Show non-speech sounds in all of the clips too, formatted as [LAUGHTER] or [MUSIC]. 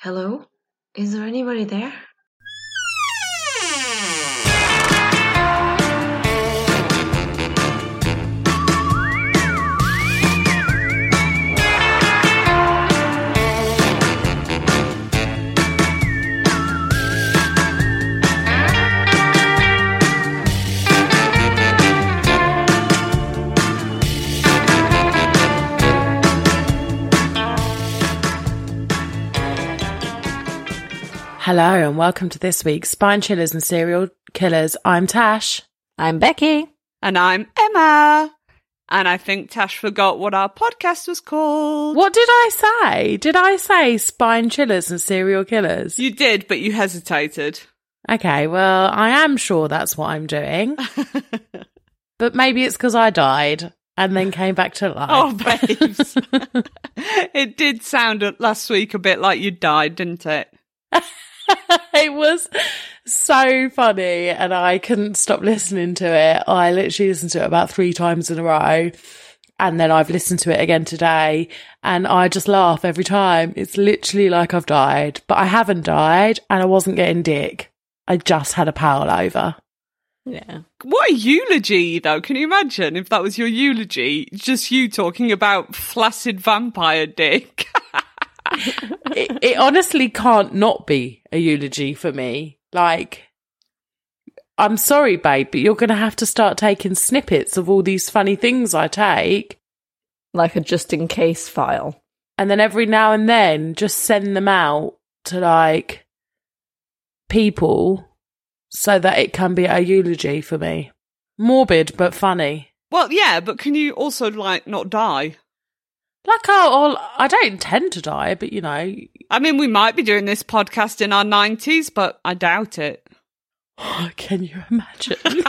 Hello? Is there anybody there? Hello and welcome to this week's Spine Chillers and Serial Killers. I'm Tash. I'm Becky. And I'm Emma. And I think Tash forgot what our podcast was called. What did I say? Did I say Spine Chillers and Serial Killers? You did, but you hesitated. Okay, well, I am sure that's what I'm doing. [LAUGHS] but maybe it's because I died and then came back to life. oh, babes. [LAUGHS] it did sound last week a bit like you died, didn't it? [LAUGHS] [LAUGHS] it was so funny and I couldn't stop listening to it. I literally listened to it about three times in a row. And then I've listened to it again today and I just laugh every time. It's literally like I've died, but I haven't died and I wasn't getting dick. I just had a power over. Yeah. What a eulogy, though. Can you imagine if that was your eulogy? Just you talking about flaccid vampire dick. [LAUGHS] it, it honestly can't not be a eulogy for me. Like, I'm sorry, babe, but you're going to have to start taking snippets of all these funny things I take. Like a just in case file. And then every now and then just send them out to like people so that it can be a eulogy for me. Morbid, but funny. well, yeah, but can you also, like, not die? Like, oh, well, I don't intend to die, but you know, I mean, we might be doing this podcast in our 90s, but I doubt it. [GASPS] can you imagine? [LAUGHS]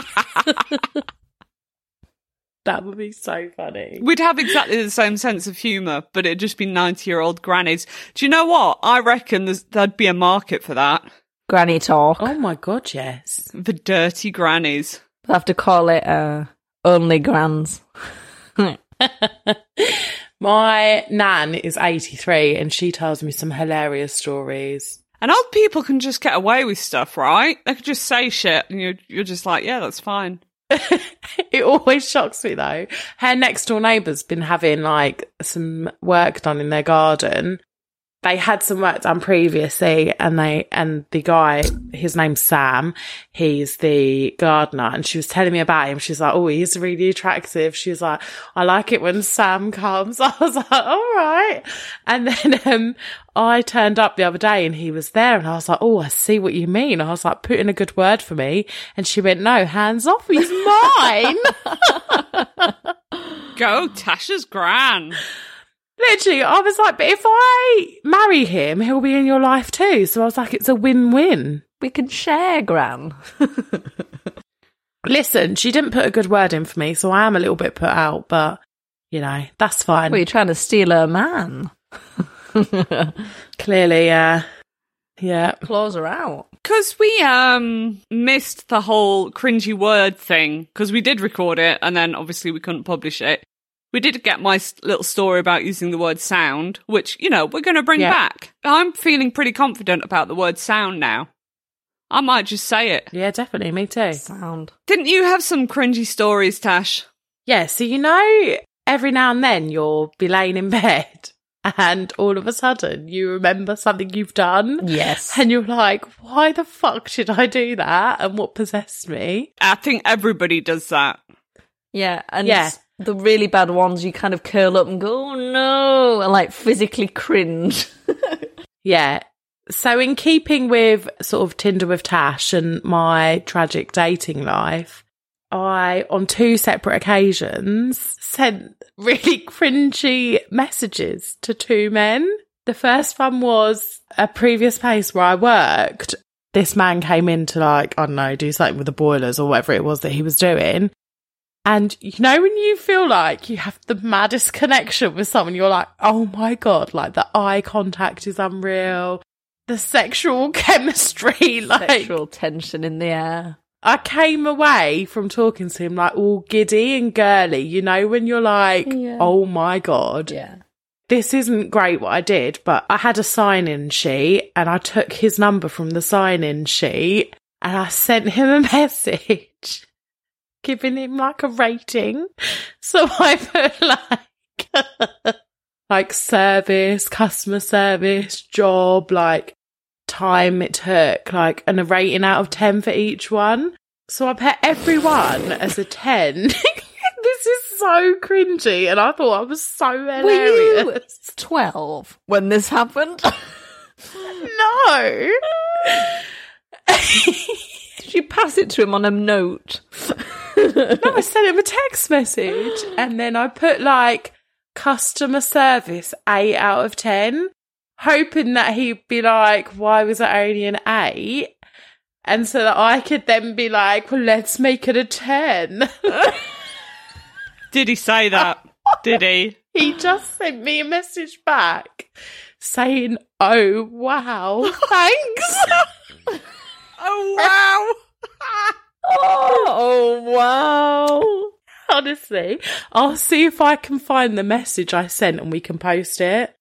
that would be so funny. We'd have exactly the same sense of humour, but it'd just be 90 year old grannies. Do you know what? I reckon there's, there'd be a market for that. Granny talk. Oh my god, yes. The dirty grannies. We'll have to call it uh, Only Grands. [LAUGHS] My nan is 83 and she tells me some hilarious stories. And old people can just get away with stuff, right? They could just say shit and you're, you're just like, yeah, that's fine. [LAUGHS] it always shocks me though. Her next door neighbour's been having like some work done in their garden. They had some work done previously and they, and the guy, his name's Sam, he's the gardener and she was telling me about him. She's like, Oh, he's really attractive. She was like, I like it when Sam comes. [LAUGHS] I was like, all right. And then, um, I turned up the other day and he was there and I was like, Oh, I see what you mean. I was like, put in a good word for me. And she went, No, hands off. He's mine. [LAUGHS] Go, Tasha's gran. Literally, I was like, but if I marry him, he'll be in your life too. So I was like, it's a win-win. We can share Gran. [LAUGHS] Listen, she didn't put a good word in for me, so I am a little bit put out, but you know, that's fine. Well, you're trying to steal her man. [LAUGHS] Clearly, uh, yeah. Claws are out. Because we um missed the whole cringy word thing, because we did record it and then obviously we couldn't publish it. We did get my little story about using the word sound, which, you know, we're going to bring Yeah. back. I'm feeling pretty confident about the word sound now. I might just say it. Yeah, definitely. Me too. Sound. Didn't you have some cringy stories, Tash? Yeah. So, you know, every now and then you'll be laying in bed and all of a sudden you remember something you've done. Yes. And you're like, why the fuck did I do that? And what possessed me? I think everybody does that. Yeah, and Yeah. The really bad ones, you kind of curl up and go, oh no, and like physically cringe. [LAUGHS] Yeah. So, in keeping with sort of Tinder with Tash and my tragic dating life, I, on two separate occasions, sent really [LAUGHS] cringy messages to two men. The first one was a previous place where I worked. This man came in to, like, I don't know, do something with the boilers or whatever it was that he was doing. And you know, when you feel like you have the maddest connection with someone, you're like, oh my God, like the eye contact is unreal. The sexual [LAUGHS] chemistry, like, Sexual tension in the air. I came away from talking to him like all giddy and girly, you know, when you're like, Yeah. oh my God. Yeah. this isn't great what I did, but I had a sign in sheet and I took his number from the sign in sheet and I sent him a [LAUGHS] message giving him like a rating. So [LAUGHS] I put like, [LAUGHS] like service, customer service, job, like time it took, like, and a rating out of 10 for each one. So I put everyone as a 10. [LAUGHS] this is so cringy, and I thought I was so Were you hilarious. 12 when this happened? No. Did you pass it to him on a note? [LAUGHS] No, I sent him a text message and then I put like customer service eight out of ten, hoping that he'd be like, why was it only an eight? And so that I could then be like, well, let's make it a 10. [LAUGHS] Did he say that? Did he? [LAUGHS] he just sent me a message back saying, oh, wow, thanks. Oh wow! [LAUGHS] Oh, wow. Honestly, I'll see if I can find the message I sent and we can post it.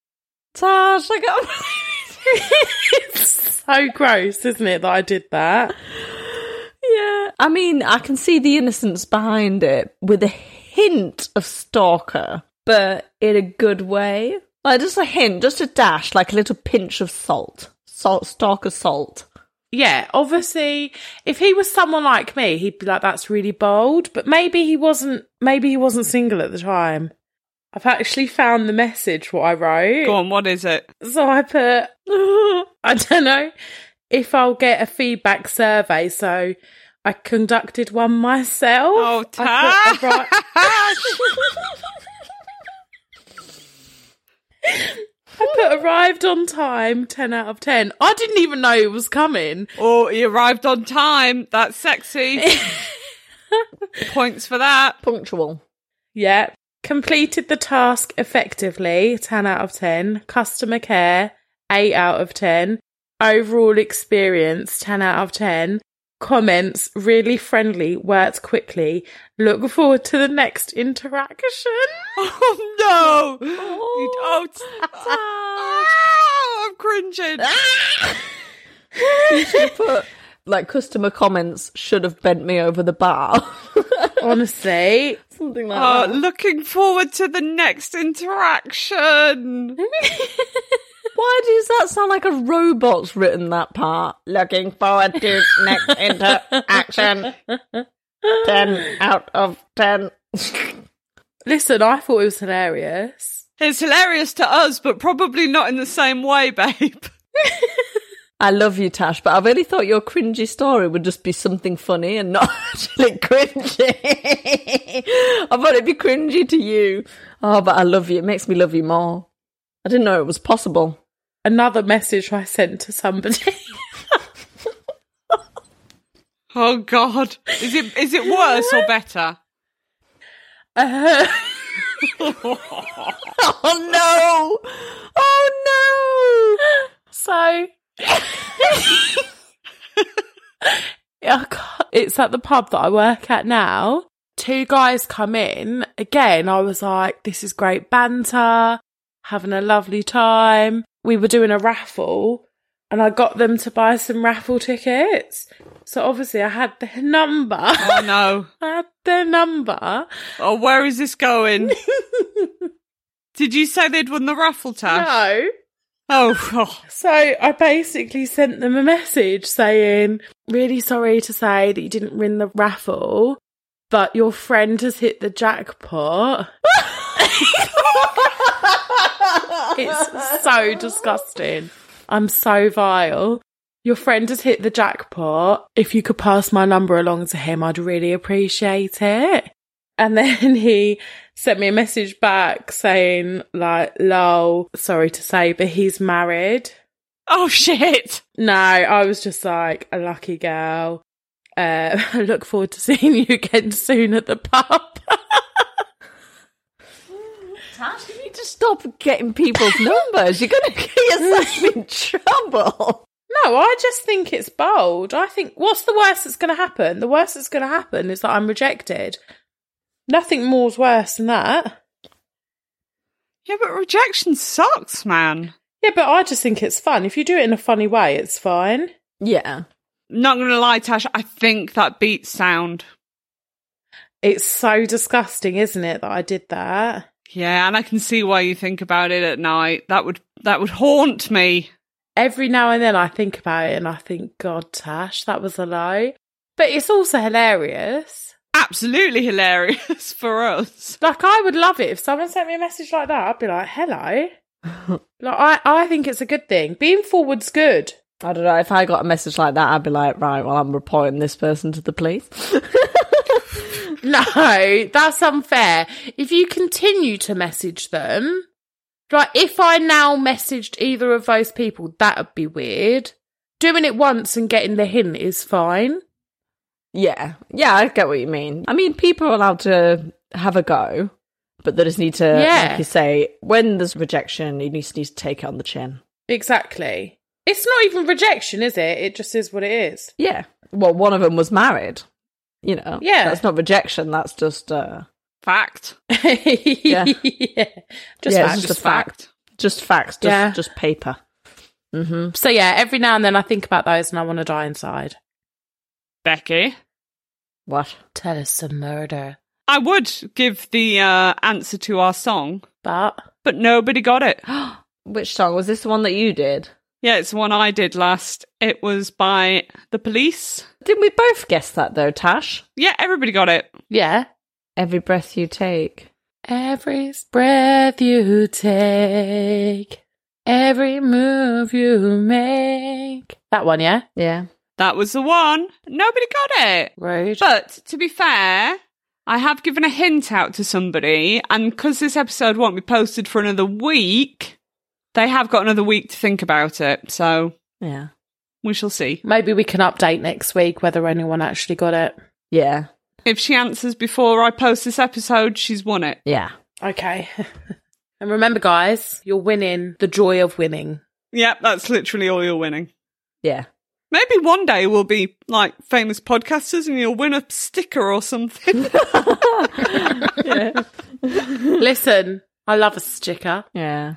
Tash, I got. [LAUGHS] it's so gross, isn't it, that I did that? yeah. I mean, I can see the innocence behind it with a hint of stalker, but in a good way. Like just a hint, just a dash, like a little pinch of salt. Salt, stalker salt. Yeah, obviously, if he was someone like me, he'd be like, "That's really bold." But maybe he wasn't. Maybe he wasn't single at the time. I've actually found the message what I wrote. Go on, what is it? So I put, [LAUGHS] I don't know if I'll get a feedback survey. So I conducted one myself. Oh, I put ri- [LAUGHS] [LAUGHS] I put arrived on time, 10 out of 10. I didn't even know it was coming. Oh, he arrived on time. That's sexy. [LAUGHS] Points for that. Punctual. Yeah. Completed the task effectively, 10 out of 10. Customer care, 8 out of 10. Overall experience, 10 out of 10. Comments, really friendly, worked quickly. Look forward to the next interaction. [LAUGHS] Oh no! You oh. don't. Oh, I'm cringing. Ah! [LAUGHS] You should put like customer comments should have bent me over the bar. [LAUGHS] Honestly, Something like Oh, that. looking forward to the next interaction. Why does that sound like a robot's written that part? Looking forward to next interaction. [LAUGHS] 10 out of 10. listen, I thought it was hilarious. It's hilarious to us, but probably not in the same way, babe. [LAUGHS] I love you, Tash, but I really thought your cringy story would just be something funny and not [LAUGHS] actually cringy. I thought it'd be cringy to you. Oh, but I love you. It makes me love you more. I didn't know it was possible. Another message I sent to somebody. [LAUGHS] Oh God, is it is it worse or better? Uh, [LAUGHS] Oh no! Oh no! so, it's at the pub that I work at now. Two guys come in. Again, I was like, this is great banter, having a lovely time. We were doing a raffle and I got them to buy some raffle tickets. So obviously I had their number. Oh no! [LAUGHS] I had their number. Oh, where is this going? [LAUGHS] Did you say they'd won the raffle? No. Oh, oh, So I basically sent them a message saying, really sorry to say that you didn't win the raffle, but your friend has hit the jackpot. [LAUGHS] [LAUGHS] it's so disgusting. I'm so vile. Your friend has hit the jackpot. If you could pass my number along to him, I'd really appreciate it. And [LAUGHS] then he sent me a message back saying, like, lol, sorry to say, but he's married. oh shit! No, I was just like a lucky girl. Uh, [LAUGHS] I look forward to seeing you again soon at the pub. Tash, you need to stop getting people's [LAUGHS] numbers. You're going to get yourself in [LAUGHS] trouble. no, I just think it's bold. I think what's the worst that's going to happen? The worst that's going to happen is that I'm rejected. Nothing more's worse than that. Yeah, but rejection sucks, man. Yeah, but I just think it's fun. If you do it in a funny way, it's fine. Yeah. Not gonna lie, Tash, I think that beat sound. It's so disgusting, isn't it, that I did that? Yeah, and I can see why you think about it at night. That would that would haunt me. Every now and then I think about it and I think, God, Tash, that was a lie. But it's also hilarious. Absolutely hilarious [LAUGHS] for us. Like, I would love it if someone sent me a message like that. I'd be like, hello. [LAUGHS] like, I, I think it's a good thing. Being forward's good. I don't know. If I got a message like that, I'd be like, right, well, I'm reporting this person to the police. [LAUGHS] [LAUGHS] No, that's unfair. If you continue to message them, like if I now messaged either of those people, that would be weird. Doing it once and getting the hint is fine. yeah. Yeah, I get what you mean. I mean, people are allowed to have a go, but they just need to, Yeah. like you say, when there's rejection, you just need to take it on the chin. Exactly. It's not even rejection, is it? It just is what it is. Yeah. Well, one of them was married. You know. Yeah. That's not rejection. That's just uh, Fact. [LAUGHS] yeah. Just Yeah, it's facts. just a fact. just facts. Just Yeah. just paper. Mm-hmm. So yeah, every now and then I think about those and I want to die inside. Becky. What? Tell us some murder. I would give the uh, answer to our song, But but nobody got it. [GASPS] Which song was this? The one that you did? Yeah, it's the one I did last. It was by the police. Didn't we both guess that though, Tash? Yeah, everybody got it. yeah. Every breath you take. Every breath you take, every move you make. That one, yeah? Yeah. That was the one. Nobody got it. Rude. But to be fair, I have given a hint out to somebody, and because this episode won't be posted for another week, they have got another week to think about it. So Yeah. we shall see. Maybe we can update next week whether anyone actually got it. Yeah. If she answers before I post this episode, she's won it. Yeah. Okay. [LAUGHS] and remember, guys, you're winning the joy of winning. Yep, that's literally all you're winning. Yeah. Maybe one day we'll be like famous podcasters and you'll win a sticker or something. [LAUGHS] [LAUGHS] Listen, I love a sticker. Yeah.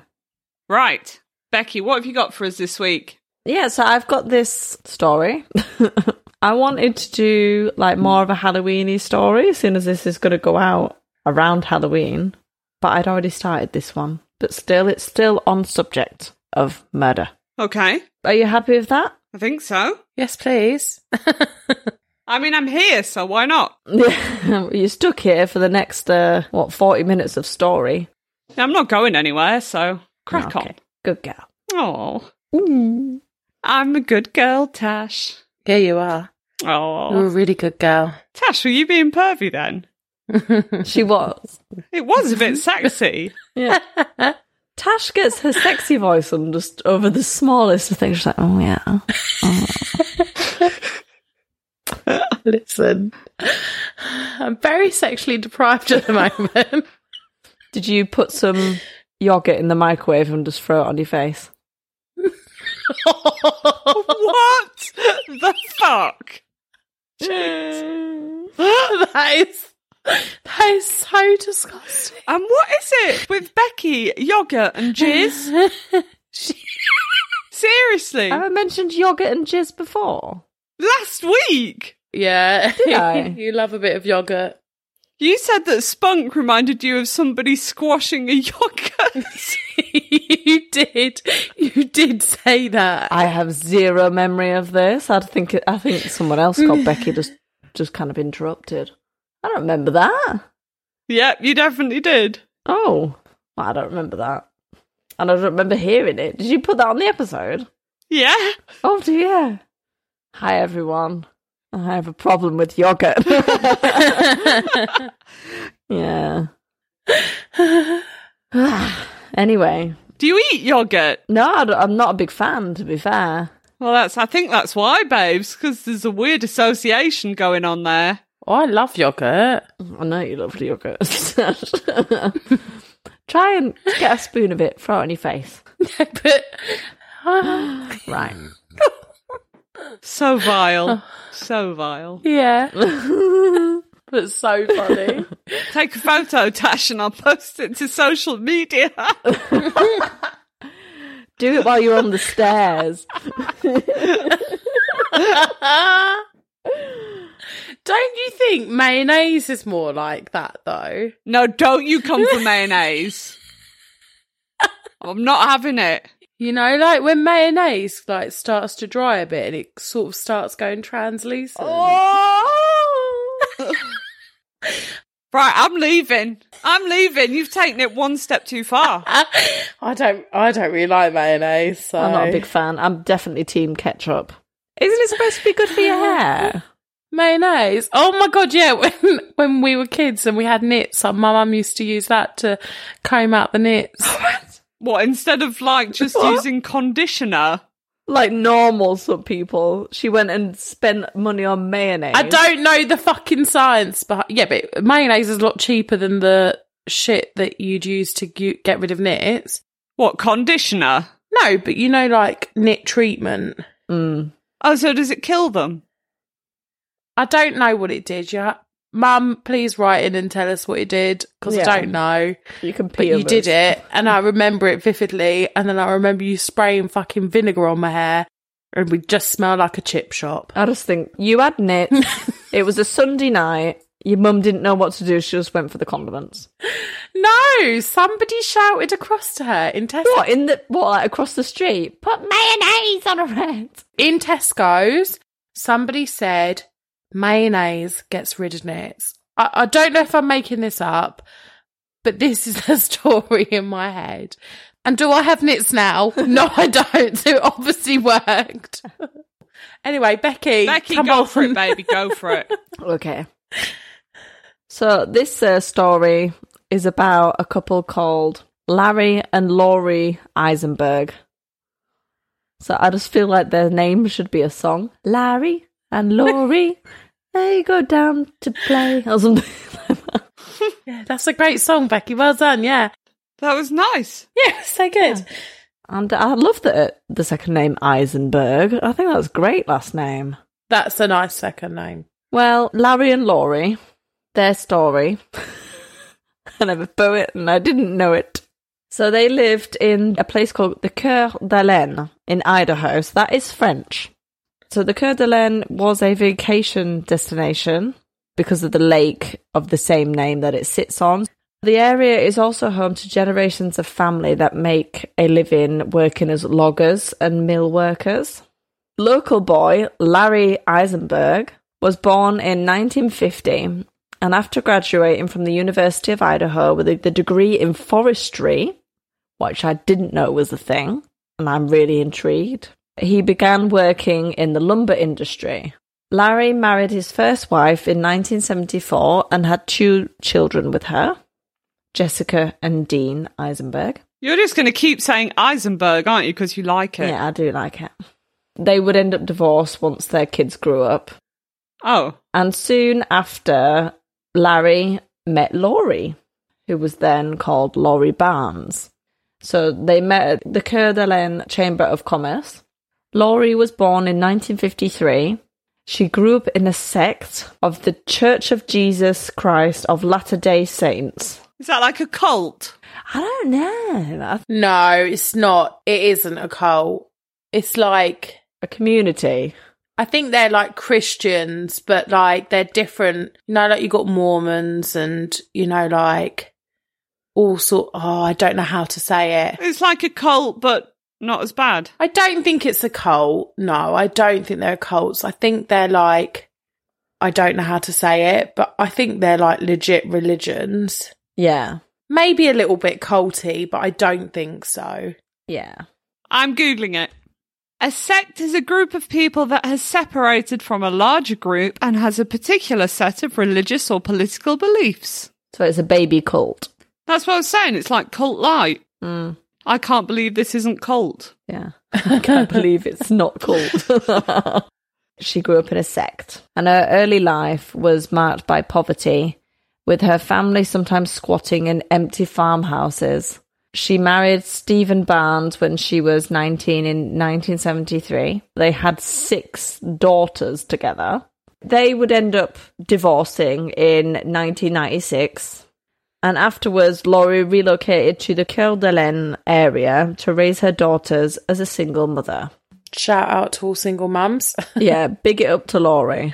Right. Becky, what have you got for us this week? Yeah, so I've got this story. [LAUGHS] I wanted to do like more of a Halloweeny story as soon as this is going to go out around Halloween, but I'd already started this one. But still, it's still on subject of murder. Okay. Are you happy with that? I think so. Yes, please. [LAUGHS] I mean, I'm here, so why not? [LAUGHS] You're stuck here for the next, uh, what, 40 minutes of story. I'm not going anywhere, so crack Okay. Good girl. on. Oh, I'm a good girl, Tash. Here you are. Oh. You're a Oh, really good girl. Tash, were you being pervy then? [LAUGHS] She was. It was a bit sexy. [LAUGHS] Yeah. Tash gets her sexy voice on just over the smallest of things. She's like, oh, yeah. Oh. [LAUGHS] Listen, I'm very sexually deprived at the moment. Did you put some yogurt in the microwave and just throw it on your face? what the fuck? [LAUGHS] that is that is so disgusting. And what is it with Becky, yogurt and jizz? [LAUGHS] Seriously, I mentioned yogurt and jizz before? last week yeah, [LAUGHS] I? you love a bit of yogurt. You said that spunk reminded you of somebody squashing a [LAUGHS] yogurt. you did, you did say that. I have zero memory of this. I think I think someone else got [LAUGHS] Becky just just kind of interrupted. I don't remember that. yep, you definitely did. Oh, I don't remember that. And I don't remember hearing it. Did you put that on the episode? Yeah. Oh dear. Hi everyone. I have a problem with yogurt. [LAUGHS] yeah. [SIGHS] anyway, Do you eat yogurt? no, I don't- I'm not a big fan. To be fair, Well, that's. I think that's why, babes, because there's a weird association going on there. Oh, I love yogurt. I know you love yogurt. [LAUGHS] Try and get a spoon of it, throw it on your face. [LAUGHS] but [GASPS] ah. Right. So vile, so vile. [LAUGHS] yeah, [LAUGHS] That's so funny. Take a photo, Tash, and I'll post it to social media. [LAUGHS] Do it while you're on the stairs. Don't you think mayonnaise is more like that though? no, don't you come for mayonnaise. I'm not having it. You know, like when mayonnaise like starts to dry a bit and it sort of starts going translucent. Oh! [LAUGHS] Right, I'm leaving. I'm leaving. You've taken it one step too far. [LAUGHS] I don't I don't really like mayonnaise, so I'm not a big fan. I'm definitely team ketchup. Isn't it supposed to be good for your hair? [LAUGHS] mayonnaise. Oh my god, yeah. When when we were kids and we had nits, uh, my mum used to use that to comb out the nits. What, instead of like just What? using conditioner? Like normal some people. She went and spent money on mayonnaise. I don't know the fucking science behind. Yeah, but mayonnaise is a lot cheaper than the shit that you'd use to get rid of nits. What, conditioner? No, but you know, like knit treatment. Mm. Oh, so does it kill them? I don't know what it did. Yeah, Mum, please write in and tell us what you did because Yeah. I don't know. You can But peel you did it, and I remember it vividly. And then I remember you spraying fucking vinegar on my hair, and we just smell like a chip shop. I just think you had knits. [LAUGHS] it was a Sunday night. Your mum didn't know what to do. She just went for the condiments. No, somebody shouted across to her in Tesco. What in the what like, across the street? Put mayonnaise on a red. in Tesco's, somebody said mayonnaise gets rid of nits. I, I don't know if I'm making this up, but this is the [LAUGHS] story in my head. And do I have nits now? no, [LAUGHS] I don't. So it obviously worked. anyway, Becky, Becky, come go on. for it, baby. Go for it. [LAUGHS] Okay. So this uh, story is about a couple called Larry and Lori Isenberg. So I just feel like their name should be a song. Larry and Lori, they go down to play or something. [LAUGHS] like that. Yeah, that's a great song, Becky. Well done. Yeah, That was nice. yeah, [LAUGHS] so good. And I love the the second name Isenberg. I think that's a great last name. That's a nice second name. Well, Larry and Lori, their story. [LAUGHS] I never knew it and I didn't know it. So they lived in a place called the Coeur d'Alene in Idaho. So that is French. So the Coeur d'Alene was a vacation destination because of the lake of the same name that it sits on. The area is also home to generations of family that make a living working as loggers and mill workers. Local boy Larry Isenberg was born in 1950 and after graduating from the University of Idaho with a, degree in forestry, which I didn't know was a thing, and I'm really intrigued, he began working in the lumber industry. Larry married his first wife in 1974 and had two children with her, Jessica and Dean Isenberg. You're just going to keep saying Isenberg, aren't you? Because you like it. Yeah, I do like it. They would end up divorced once their kids grew up. Oh, And soon after, Larry met Lori, who was then called Lori Barnes. So they met at the Coeur d'Alene Chamber of Commerce. Lori was born in 1953. She grew up in a sect of the Church of Jesus Christ of Latter day Saints. is that like a cult? I don't know. No, it's not. It isn't a cult. It's like A community. I think they're like Christians, but like they're different. You know, like you got Mormons and you know, like all sort. Oh, I don't know how to say it. It's like a cult, but not as bad. I don't think it's a cult. No, I don't think they're cults. I think they're like. I don't know how to say it, but I think they're like legit religions. Yeah. Maybe a little bit culty, but I don't think so. Yeah. I'm Googling it. A sect is a group of people that has separated from a larger group and has a particular set of religious or political beliefs. So it's a baby cult. That's what I was saying. It's like cult light. Mm. I can't believe this isn't cult. Yeah. I can't believe it's not called. [LAUGHS] she grew up in a sect, and her early life was marked by poverty, with her family sometimes squatting in empty farmhouses. She married Stephen Barnes when she was 19 in 1973. They had six daughters together. They would end up divorcing in 1996. And afterwards, Lori relocated to the Coeur d'Alene area to raise her daughters as a single mother. Shout out to all single mums. [LAUGHS] yeah, big it up to Lori.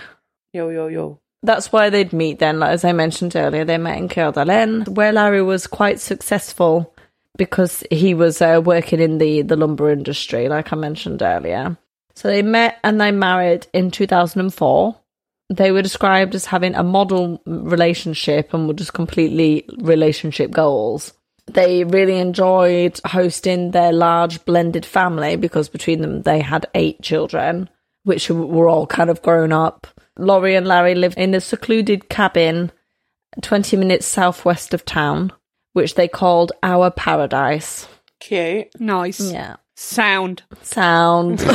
yo, yo, yo. That's why they'd meet then. Like, as I mentioned earlier, they met in Coeur d'Alene, where Larry was quite successful because he was uh, working in the, the lumber industry, like I mentioned earlier. So they met and they married in 2004. They were described as having a model relationship and were just completely relationship goals. They really enjoyed hosting their large blended family because between them they had eight children, which were all kind of grown up. Lori and Larry lived in a secluded cabin 20 minutes southwest of town, which they called Our Paradise. Cute. Nice. Yeah. Sound. Sound. [LAUGHS]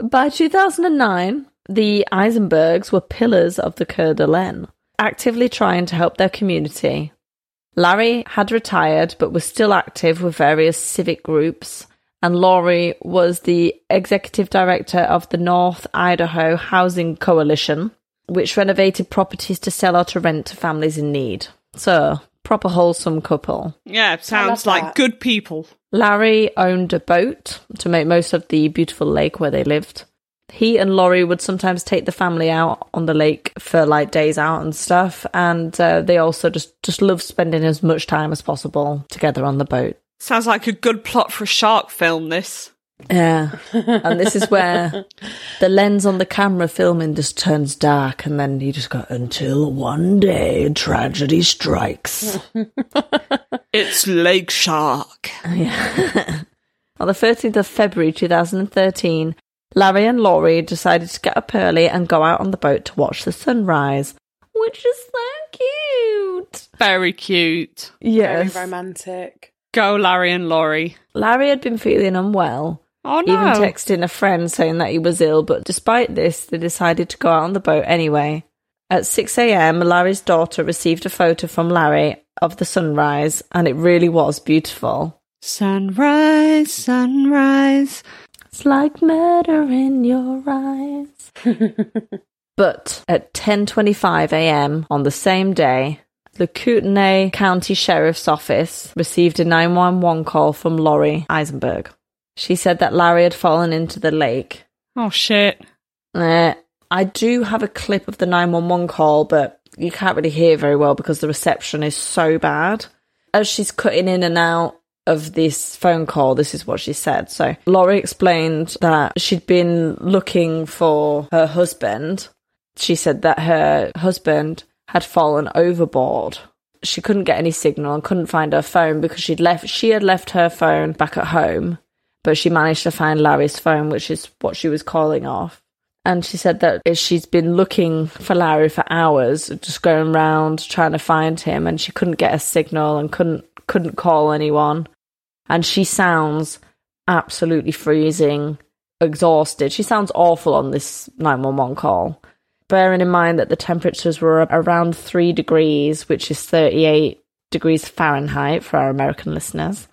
By 2009, the Isenbergs were pillars of the Coeur d'Alene, actively trying to help their community. Larry had retired but was still active with various civic groups, and Lori was the executive director of the North Idaho Housing Coalition, which renovated properties to sell or to rent to families in need. So, proper wholesome couple. Yeah, sounds like that. good people. Larry owned a boat to make most of the beautiful lake where they lived. He and Lori would sometimes take the family out on the lake for like days out and stuff, and uh, they also just just love spending as much time as possible together on the boat. Sounds like a good plot for a shark film, this. Yeah, and this is where the lens on the camera filming just turns dark, and then you just go until one day tragedy strikes. [LAUGHS] It's Lake Shark. Yeah. [LAUGHS] On the 13th of February 2013, Larry and Lori decided to get up early and go out on the boat to watch the sunrise, which is so cute. Very cute. Yes. Very romantic. Go, Larry and Lori. Larry had been feeling unwell, Oh no. even texting a friend saying that he was ill, but despite this, they decided to go out on the boat anyway. At 6 a.m., Larry's daughter received a photo from Larry of the sunrise, and it really was beautiful. sunrise, sunrise. It's like murder in your eyes. [LAUGHS] but at 10:25 a.m. on the same day, the Kootenai County Sheriff's Office received a 911 call from Lori Isenberg. She said that Larry had fallen into the lake. Oh shit. Uh, I do have a clip of the 911 call, but you can't really hear very well because the reception is so bad. As she's cutting in and out of this phone call, this is what she said. So, Lori explained that she'd been looking for her husband. She said that her husband had fallen overboard. She couldn't get any signal and couldn't find her phone because she'd left she had left her phone back at home, but she managed to find Larry's phone, which is what she was calling off. And she said that she's been looking for Larry for hours, just going around trying to find him, and she couldn't get a signal and couldn't couldn't call anyone. And she sounds absolutely freezing, exhausted. She sounds awful on this 911 call. Bearing in mind that the temperatures were around 3 degrees, which is 38 degrees Fahrenheit for our American listeners.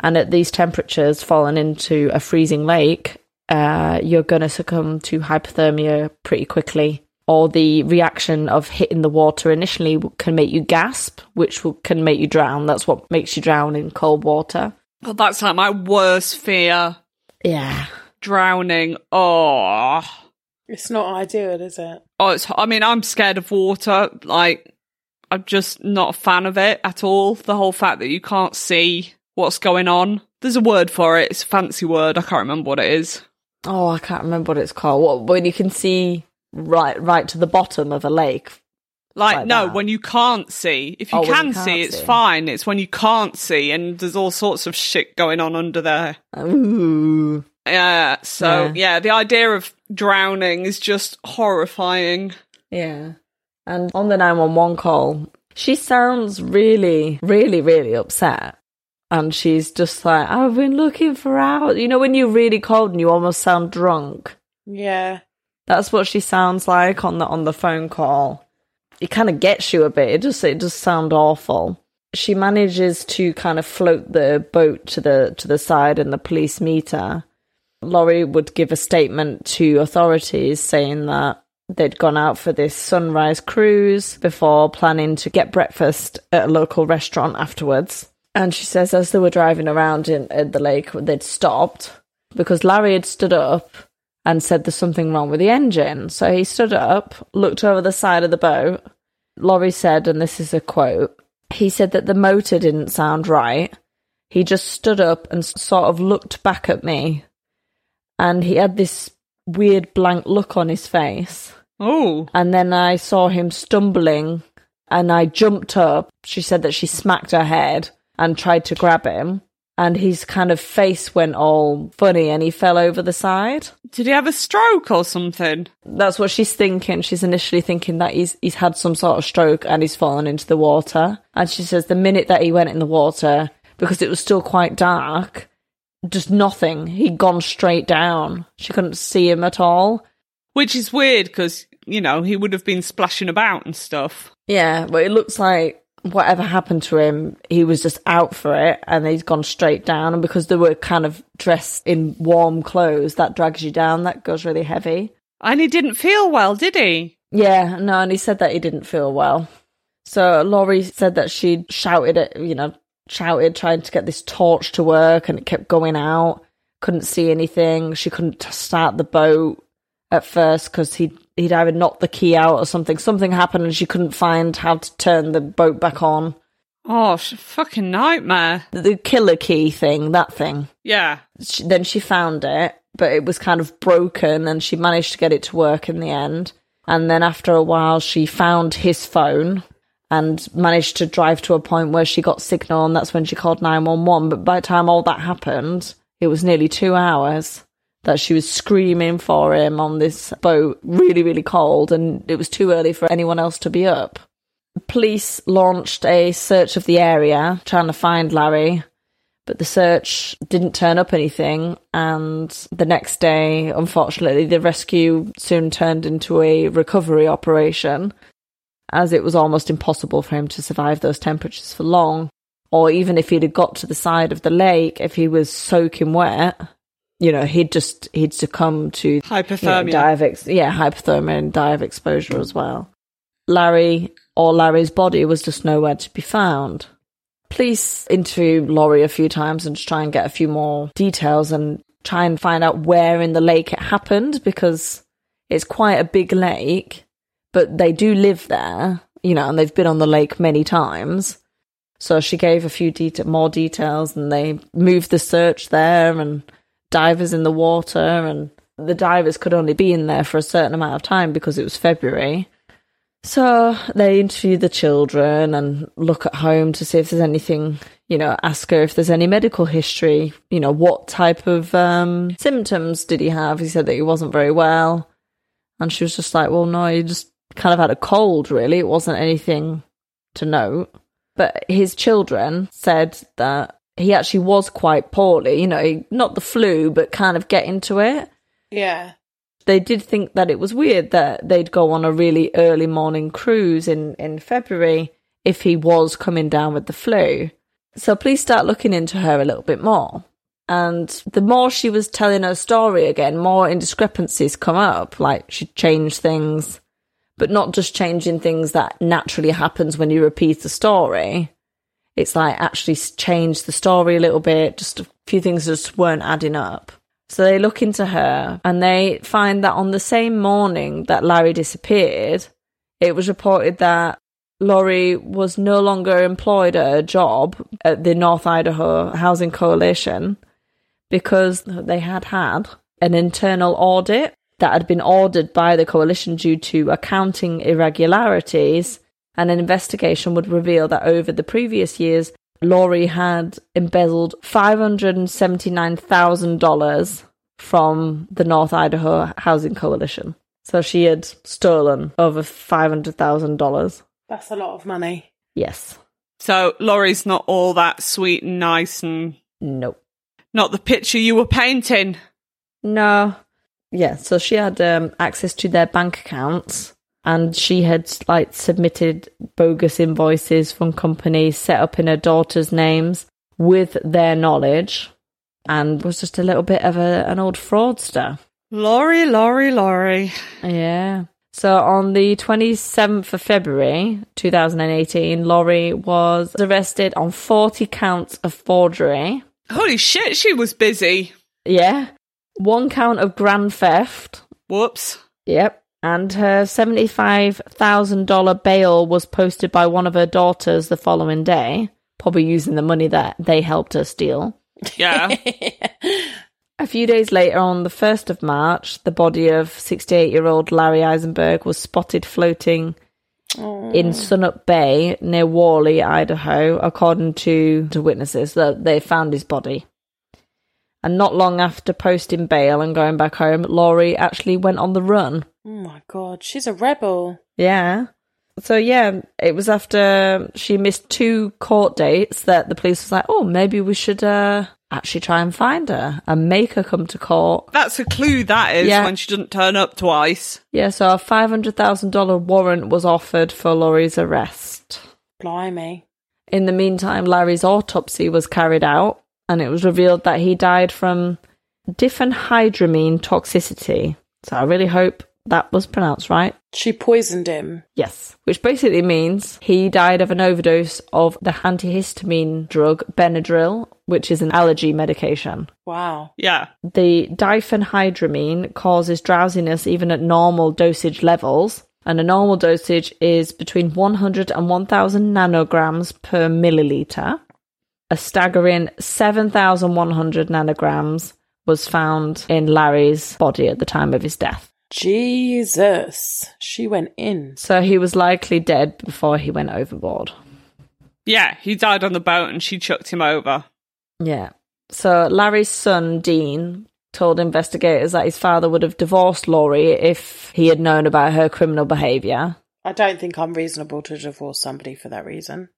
And at these temperatures, falling into a freezing lake, uh, you're going to succumb to hypothermia pretty quickly. Or the reaction of hitting the water initially can make you gasp, which will, can make you drown. That's what makes you drown in cold water. Oh, that's like my worst fear. Yeah. Drowning. Oh. It's not ideal, is it? Oh, it's, I mean, I'm scared of water. Like, I'm just not a fan of it at all. The whole fact that you can't see what's going on. There's a word for it. It's a fancy word. I can't remember what it is. Oh, I can't remember what it's called. What, when you can see right, right to the bottom of a lake. Like, Like no, that. when you can't see. If you Oh, when you can see, it's see. fine. It's when you can't see, and there's all sorts of shit going on under there. Ooh. Yeah. So, Yeah. yeah, the idea of drowning is just horrifying. Yeah. And on the 911 call, she sounds really, really, really upset. And she's just like, I've been looking for hours. You know, when you're really cold and you almost sound drunk. Yeah. That's what she sounds like on the on the phone call. It kind of gets you a bit. It just it does sound awful. She manages to kind of float the boat to the to the side, and the police meet her. Lori would give a statement to authorities saying that they'd gone out for this sunrise cruise before planning to get breakfast at a local restaurant afterwards. And she says as they were driving around in, at the lake, they'd stopped because Larry had stood up and said there's something wrong with the engine. So he stood up, looked over the side of the boat. Lori said, and this is a quote, he said that the motor didn't sound right. He just stood up and sort of looked back at me. And he had this weird blank look on his face. Oh, And then I saw him stumbling and I jumped up. She said that she smacked her head and tried to grab him. And his kind of face went all funny and he fell over the side. did he have a stroke or something? That's what she's thinking. She's initially thinking that he's he's had some sort of stroke and he's fallen into the water. And she says the minute that he went in the water, because it was still quite dark, just nothing. He'd gone straight down. She couldn't see him at all. Which is weird because, you know, he would have been splashing about and stuff. Yeah, but it looks like whatever happened to him, he was just out for it and he's gone straight down. And because they were kind of dressed in warm clothes, that drags you down. That goes really heavy. And he didn't feel well, did he? Yeah, no, and he said that he didn't feel well. So Lori said that she shouted at, you know, shouted trying to get this torch to work and it kept going out. Couldn't see anything. She couldn't start the boat at first because he'd, he'd either knocked the key out or something. Something happened and she couldn't find how to turn the boat back on. Oh, fucking nightmare. The, the killer key thing, that thing. Yeah. She, then she found it, but it was kind of broken and she managed to get it to work in the end. And then after a while, she found his phone and managed to drive to a point where she got signal, and that's when she called 911. But by the time all that happened, it was nearly two hours that she was screaming for him on this boat, really, really cold, and it was too early for anyone else to be up. Police launched a search of the area trying to find Larry, but the search didn't turn up anything. And the next day, unfortunately, the rescue soon turned into a recovery operation, as it was almost impossible for him to survive those temperatures for long. Or even if he'd have got to the side of the lake, if he was soaking wet, you know, he'd just he'd succumb to you know, Hypothermia. die of ex- yeah, hypothermia and die of exposure as well. Larry or Larry's body was just nowhere to be found. Police interview Lori a few times and just try and get a few more details and try and find out where in the lake it happened because it's quite a big lake, but they do live there, you know, and they've been on the lake many times. So she gave a few deta- more details and they moved the search there and divers in the water and the divers could only be in there for a certain amount of time because it was February. So they interview the children and look at home to see if there's anything, you know, ask her if there's any medical history, you know, what type of um, symptoms did he have? He said that he wasn't very well. And she was just like, well, no, he just kind of had a cold, really. It wasn't anything to note. But his children said that he actually was quite poorly, you know, not the flu, but kind of getting to it Yeah. they did think that it was weird that they'd go on a really early morning cruise in, in February if he was coming down with the flu. So please start looking into her a little bit more. And the more she was telling her story again, more indiscrepancies come up. Like she changed things, but not just changing things that naturally happens when you repeat the story. It's like actually changed the story a little bit. Just a few things just weren't adding up. So they look into her and they find that on the same morning that Larry disappeared, it was reported that Lori was no longer employed at a job at the North Idaho Housing Coalition because they had had an internal audit that had been ordered by the coalition due to accounting irregularities, and an investigation would reveal that over the previous years, Lori had embezzled $579,000 from the North Idaho Housing Coalition. So she had stolen over $500,000. That's a lot of money. Yes. So Lori's not all that sweet and nice and Nope. not the picture you were painting. No. Yeah, so she had um, access to their bank accounts and she had like submitted bogus invoices from companies set up in her daughter's names with their knowledge. and was just a little bit of a, an old fraudster. Lori, Lori, Lori. Yeah. So on the 27th of February 2018, Lori was arrested on 40 counts of forgery. Holy shit, she was busy. Yeah. One count of grand theft. Whoops. Yep. And her $75,000 bail was posted by one of her daughters the following day, probably using the money that they helped her steal. Yeah. [LAUGHS] A few days later, on the 1st of March, the body of 68 year old Larry Isenberg was spotted floating in Sunup Bay near Worley, Idaho, according to, to witnesses that they found his body. And not long after posting bail and going back home, Lori actually went on the run. Oh my god, she's a rebel. Yeah. So yeah, it was after she missed two court dates that the police was like, "Oh, maybe we should uh, actually try and find her and make her come to court." That's a clue, that is, Yeah. when she doesn't turn up twice. Yeah, so a five hundred thousand dollar warrant was offered for Lori's arrest. Blimey. In the meantime, Larry's autopsy was carried out, and it was revealed that he died from diphenhydramine toxicity. So I really hope that was pronounced right. She poisoned him. Yes, which basically means he died of an overdose of the antihistamine drug Benadryl, which is an allergy medication. Wow. Yeah. The diphenhydramine causes drowsiness even at normal dosage levels, and a normal dosage is between 100 and 1000 nanograms per milliliter. A staggering 7100 nanograms was found in Larry's body at the time of his death. Jesus. She went in. So he was likely dead before he went overboard. Yeah, he died on the boat and she chucked him over. Yeah. So Larry's son, Dean, told investigators that his father would have divorced Lori if he had known about her criminal behaviour. I don't think I'm reasonable to divorce somebody for that reason.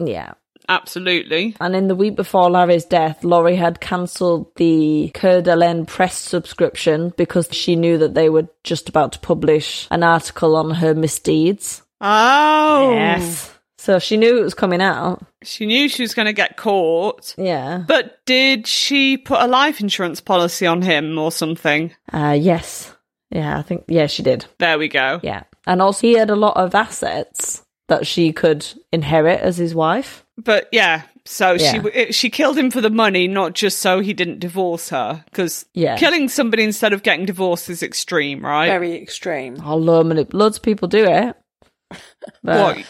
Yeah. Absolutely. And in the week before Larry's death, Lori had cancelled the Coeur d'Alene press subscription because she knew that they were just about to publish an article on her misdeeds. Oh. Yes. So she knew it was coming out. She knew she was going to get caught. Yeah. But did she put a life insurance policy on him or something? Uh, yes. Yeah, I think, yeah, she did. There we go. Yeah. And also, he had a lot of assets that she could inherit as his wife. But yeah, so Yeah. she she killed him for the money, not just so he didn't divorce her. Because Yeah. killing somebody instead of getting divorced is extreme, right? Very extreme. Oh, Lord, loads of people do it. [LAUGHS] But what?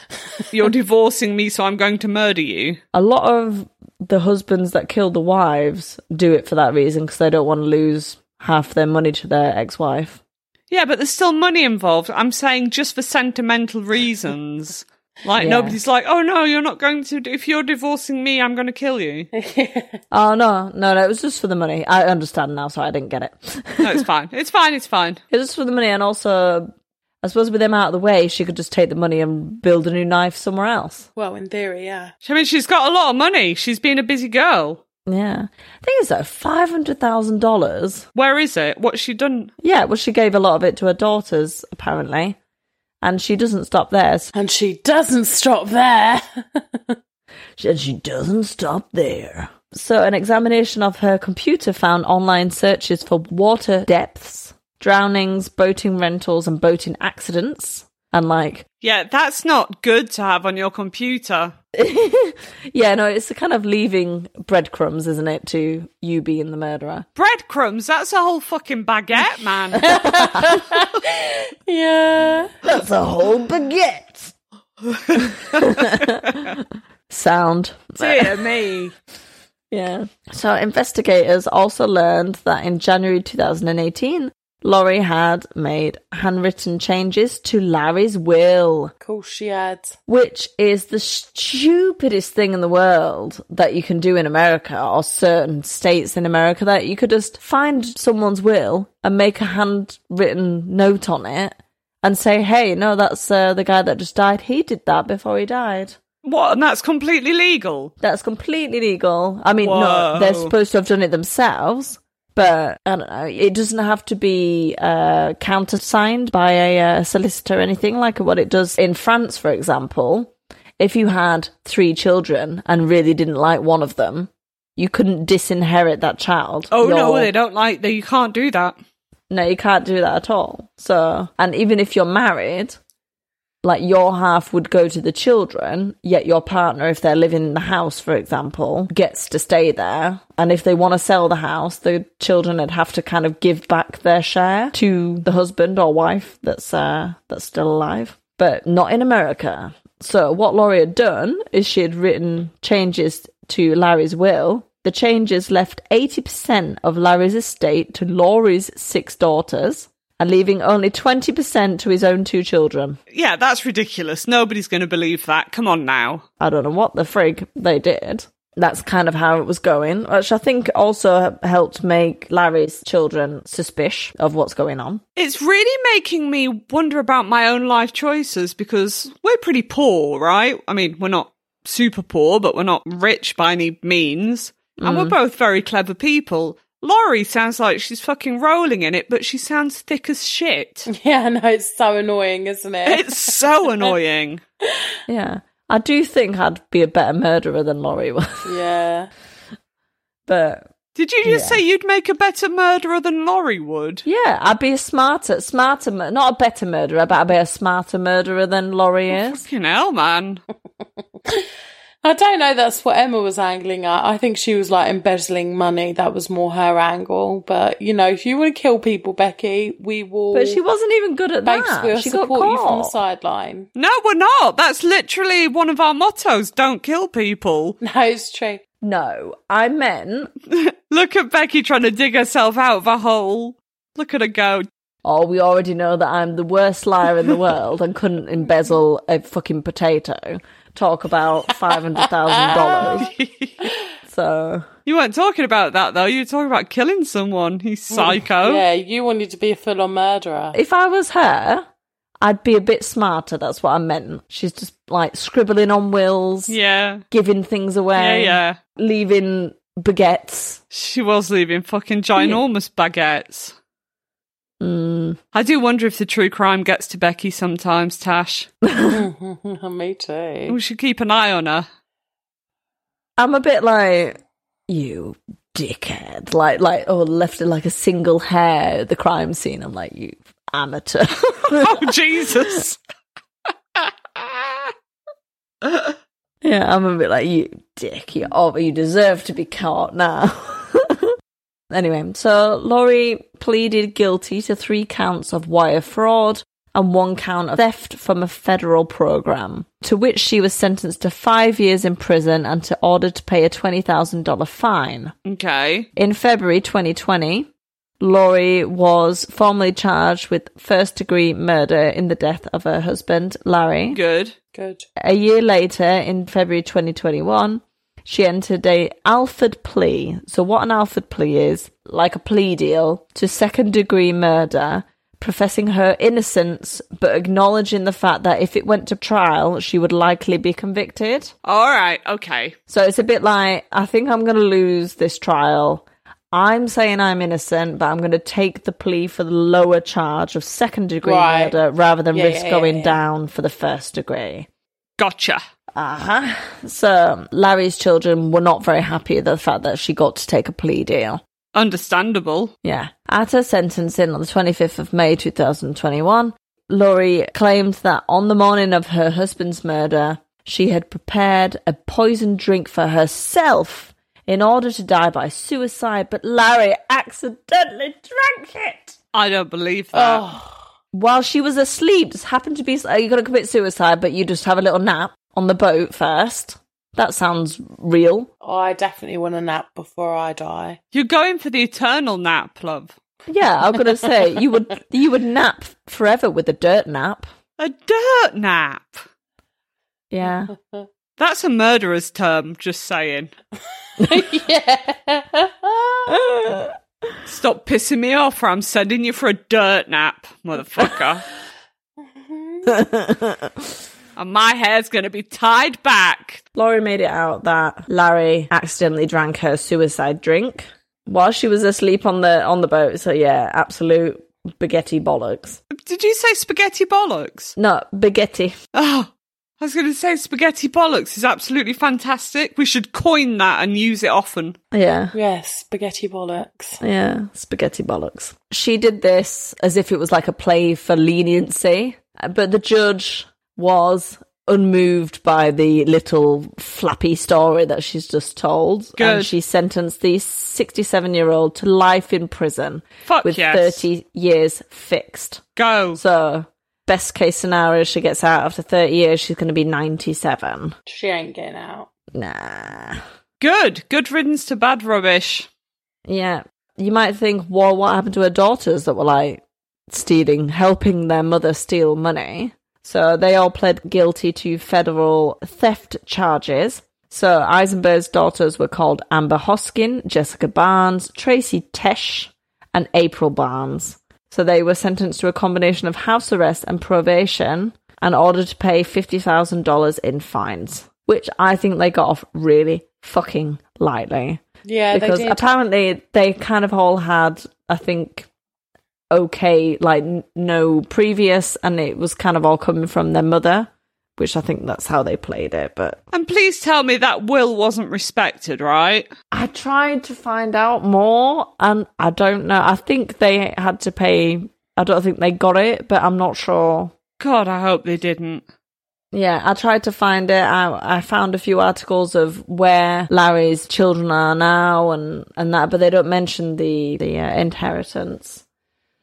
You're divorcing me, so I'm going to murder you. a lot of the husbands that kill the wives do it for that reason because they don't want to lose half their money to their ex-wife. Yeah, but there's still money involved. I'm saying just for sentimental reasons. [LAUGHS] Like Yeah. nobody's like, oh no, you're not going to. If you're divorcing me, I'm going to kill you. [LAUGHS] Oh no, no, no! It was just for the money. I understand now, so I didn't get it. No, it's [LAUGHS] fine. It's fine. It's fine. it was for the money, and also, I suppose with them out of the way, she could just take the money and build a new knife somewhere else. Well, in theory, yeah. I mean, she's got a lot of money. She's been a busy girl. Yeah, thing is though, five hundred thousand dollars. Where is it? What's she done? Yeah, well, she gave a lot of it to her daughters apparently, and she doesn't stop there. And she doesn't stop there. She- [LAUGHS] And she doesn't stop there. So, an examination of her computer found online searches for water depths, drownings, boating rentals, and boating accidents. And, like, Yeah, that's not good to have on your computer. [LAUGHS] yeah, no, it's kind of leaving breadcrumbs, isn't it, to you being the murderer? Breadcrumbs, that's a whole fucking baguette, man. [LAUGHS] yeah. That's a whole baguette. [LAUGHS] Sound. Dear me. Yeah. So investigators also learned that in January 2018, Lori had made handwritten changes to Larry's will, Of course she had. which is the stupidest thing in the world that you can do in America or certain states in America that you could just find someone's will and make a handwritten note on it and say, "Hey, no, that's uh, the guy that just died. He did that before he died." What? And that's completely legal. That's completely legal. I mean, no, they're supposed to have done it themselves, but I don't know. It doesn't have to be uh, countersigned by a uh, solicitor or anything like what it does in France, for example. If you had three children and really didn't like one of them, you couldn't disinherit that child. Oh no, they don't like that. You can't do that. No, you can't do that at all. So, and even if you're married, like your half would go to the children, yet your partner, if they're living in the house, for example, gets to stay there. And if they want to sell the house, the children would have to kind of give back their share to the husband or wife that's uh, that's still alive. But not in America. So what Lori had done is she had written changes to Larry's will. The changes left 80% of Larry's estate to Lori's six daughters and leaving only 20% to his own two children. Yeah, that's ridiculous. Nobody's going to believe that. Come on now. I don't know what the frig they did. That's kind of how it was going, which I think also helped make Larry's children suspicious of what's going on. It's really making me wonder about my own life choices because we're pretty poor, right? I mean, we're not super poor, but we're not rich by any means. And we're mm. both very clever people. Lori sounds like she's fucking rolling in it, but she sounds thick as shit. [LAUGHS] Yeah, I know it's so annoying, isn't it? It's so [LAUGHS] annoying. Yeah. I do think I'd be a better murderer than Lori was. [LAUGHS] yeah. But Did you just Yeah. say you'd make a better murderer than Lori would? yeah, I'd be a smarter, smarter, not a better murderer, but I'd be a smarter murderer than Lori oh, is. Fucking hell, man. I don't know. That's what Emma was angling at. I think she was like embezzling money. That was more her angle. But you know, if you want to kill people, Becky, we will. But she wasn't even good at Babes, that. we'll she got support you from the sideline. No, we're not. That's literally one of our mottos. Don't kill people. [LAUGHS] No, it's true. No, I meant, [LAUGHS] Look at Becky trying to dig herself out of a hole. Look at her go. oh, we already know that I'm the worst liar in the world and couldn't embezzle a fucking potato. Talk about $500,000. [LAUGHS] So, You weren't talking about that though. You were talking about killing someone. He's psycho. [LAUGHS] Yeah, you wanted to be a full-on murderer. if I was her, I'd be a bit smarter. That's what I meant. She's just like scribbling on wills, Yeah. giving things Yeah, away, yeah. leaving baguettes. She was leaving fucking ginormous baguettes. Mm. I do wonder if the true crime gets to Becky sometimes, Tash. [LAUGHS] [LAUGHS] Me too. We should keep an eye on her. I'm a bit like you dickhead. Like like oh left it like a single hair at the crime scene. I'm like you amateur. [LAUGHS] Oh, Jesus. yeah, I'm a bit like you dick. You oh you deserve to be caught now. Anyway, so Lori pleaded guilty to three counts of wire fraud and one count of theft from a federal program, to which she was sentenced to five years in prison and to ordered to pay a twenty thousand dollar fine. Okay. In February 2020, Lori was formally charged with first degree murder in the death of her husband, Larry. Good. Good. A year later, in February 2021, she entered a Alford plea. So what an Alford plea is, like a plea deal to second degree murder, professing her innocence but acknowledging the fact that if it went to trial, she would likely be convicted. All right. Okay. So it's a bit like, I think I'm going to lose this trial. I'm saying I'm innocent, but I'm going to take the plea for the lower charge of second degree Right. murder rather than Yeah, risk yeah, going yeah, yeah. down for the first degree. Gotcha. Uh huh. So Larry's children were not very happy at the fact that she got to take a plea deal. Understandable. Yeah. At her sentencing on the 25th of May 2021, Lori claimed that on the morning of her husband's murder, she had prepared a poisoned drink for herself in order to die by suicide, but Larry accidentally drank it. I don't believe that. While she was asleep, just happened to be, uh, you're going to commit suicide, but you just have a little nap on the boat first. That sounds real. I definitely want a nap before I die. You're going for the eternal nap, love. Yeah, I'm gonna say [LAUGHS] you would you would nap forever with a dirt nap. A dirt nap. Yeah. [LAUGHS] That's a murderer's term, just saying. [LAUGHS] yeah. Stop pissing me off or I'm sending you for a dirt nap, motherfucker. [LAUGHS] and my hair's gonna be tied back. Lori made it out that Larry accidentally drank her suicide drink while she was asleep on the on the boat. So yeah, absolute spaghetti bollocks. Did you say spaghetti bollocks? No, spaghetti. Oh, I was going to say spaghetti bollocks is absolutely fantastic. We should coin that and use it often. Yeah. Yes, spaghetti bollocks. Yeah, spaghetti bollocks. She did this as if it was like a play for leniency, but the judge was unmoved by the little flappy story that she's just told. Good. And she sentenced the 67 year old to life in prison Fuck with yes. 30 years fixed. Go. So, best case scenario, she gets out after 30 years, she's going to be 97. She ain't getting out. Nah. Good. Good riddance to bad rubbish. Yeah. You might think, well, what happened to her daughters that were like stealing, helping their mother steal money? So they all pled guilty to federal theft charges. So Isenberg's daughters were called Amber Hoskin, Jessica Barnes, Tracy Tesh, and April Barnes. So they were sentenced to a combination of house arrest and probation and ordered to pay $50,000 in fines, which I think they got off really fucking lightly. Yeah, because they apparently they kind of all had, I think, okay, like n- no previous, and it was kind of all coming from their mother, which I think that's how they played it. But And please tell me that will wasn't respected, right? I tried to find out more, and I don't know. I think they had to pay. I don't think they got it, but I'm not sure. God, I hope they didn't. Yeah, I tried to find it. I, I found a few articles of where Larry's children are now and, and that, but they don't mention the, the uh, inheritance.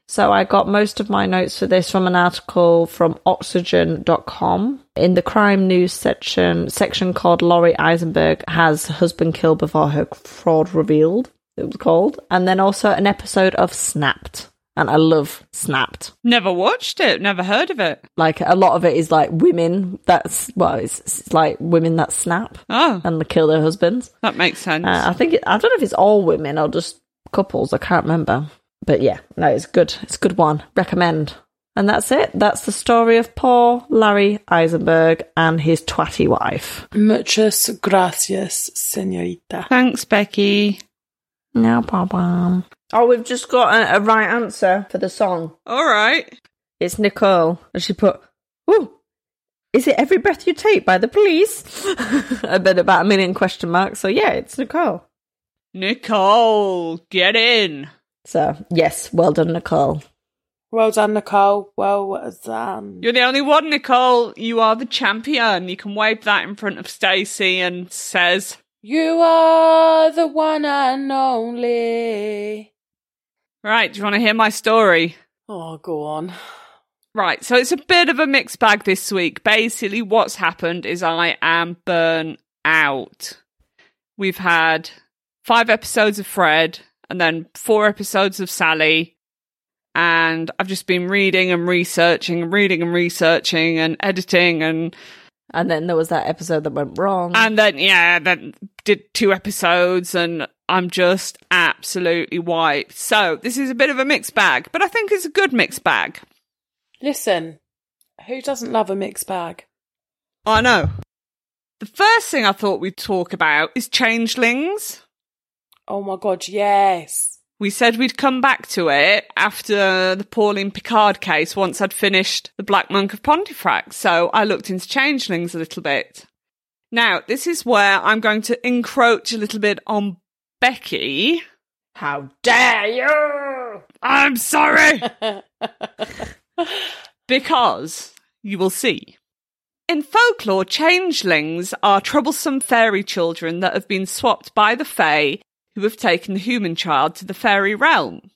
So I got most of my notes for this from an article from oxygen.com. In the crime news section, section called Lori Isenberg has husband killed before her fraud revealed, it was called. And then also an episode of Snapped. And I love Snapped Never watched it, never heard of it. like a lot of it is like women that's well it's, it's like women that snap Oh, and kill their husbands that makes sense. uh, i think it, i don't know if it's all women or just couples i can't remember but yeah no it's good it's a good one recommend and that's it that's the story of poor larry isenberg and his twatty wife Muchas gracias, señorita. Thanks, Becky. no problem oh we've just got a, a right answer for the song All right. it's nicole and she put Ooh, is it Every Breath You Take by the police? [LAUGHS] and then about a million question marks. So yeah, it's Nicole. Nicole, get in. So yes, well done, Nicole. Well done, Nicole. Well done. Um, You're the only one, Nicole. You are the champion. You can wave that in front of Stacey and says, You are the one and only. Right, do you want to hear my story? Oh, go on. Right, so it's a bit of a mixed bag this week. Basically, what's happened is I am burnt out. We've had five episodes of Fred and then four episodes of Sally. And I've just been reading and researching and reading and researching and editing and And then there was that episode that went wrong. and then yeah, then did two episodes and I'm just absolutely wiped. So this is a bit of a mixed bag, but I think it's a good mixed bag. Listen, who doesn't love a mixed bag? I know. The first thing I thought we'd talk about is changelings. Oh my god, yes. We said we'd come back to it after the Pauline Picard case once I'd finished The Black Monk of Pontefract, so I looked into changelings a little bit. Now, this is where I'm going to encroach a little bit on Becky. How dare you? I'm sorry! [LAUGHS] because you will see. In folklore, changelings are troublesome fairy children that have been swapped by the Fae who have taken the human child to the fairy realm.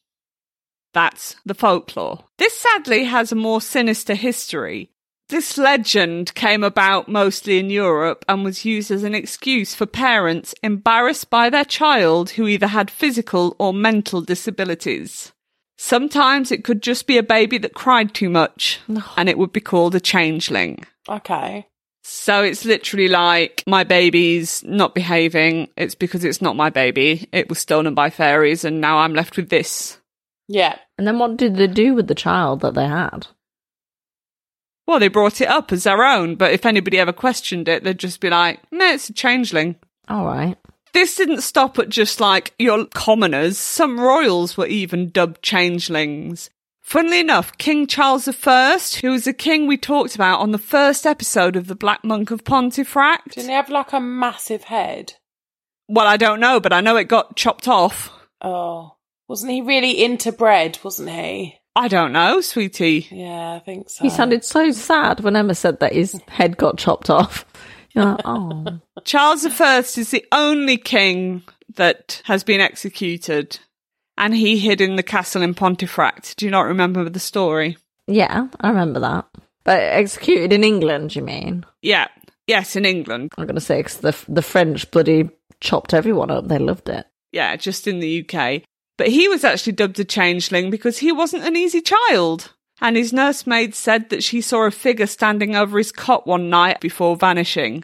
That's the folklore. This sadly has a more sinister history. This legend came about mostly in Europe and was used as an excuse for parents embarrassed by their child who either had physical or mental disabilities. Sometimes it could just be a baby that cried too much, [SIGHS] and it would be called a changeling. okay. So it's literally like my baby's not behaving. It's because it's not my baby. It was stolen by fairies, and now I'm left with this. Yeah. And then what did they do with the child that they had? Well, they brought it up as their own, but if anybody ever questioned it, they'd just be like, no, it's a changeling. All right. This didn't stop at just like your commoners. Some royals were even dubbed changelings. Funnily enough, King Charles I, who was a king we talked about on the first episode of The Black Monk of Pontefract. Didn't he have like a massive head? Well, I don't know, but I know it got chopped off. Oh. Wasn't he really into bread, wasn't he? I don't know, sweetie. Yeah, I think so. He sounded so sad when Emma said that his head got chopped off. [LAUGHS] You're like, oh. Charles I is the only king that has been executed, and he hid in the castle in Pontefract. Do you not remember the story? Yeah, I remember that. But executed in England, you mean? Yeah. Yes, in England. I'm going to say 'cause the, the French bloody chopped everyone up. They loved it. Yeah, just in the UK. But he was actually dubbed a changeling because he wasn't an easy child. And his nursemaid said that she saw a figure standing over his cot one night before vanishing.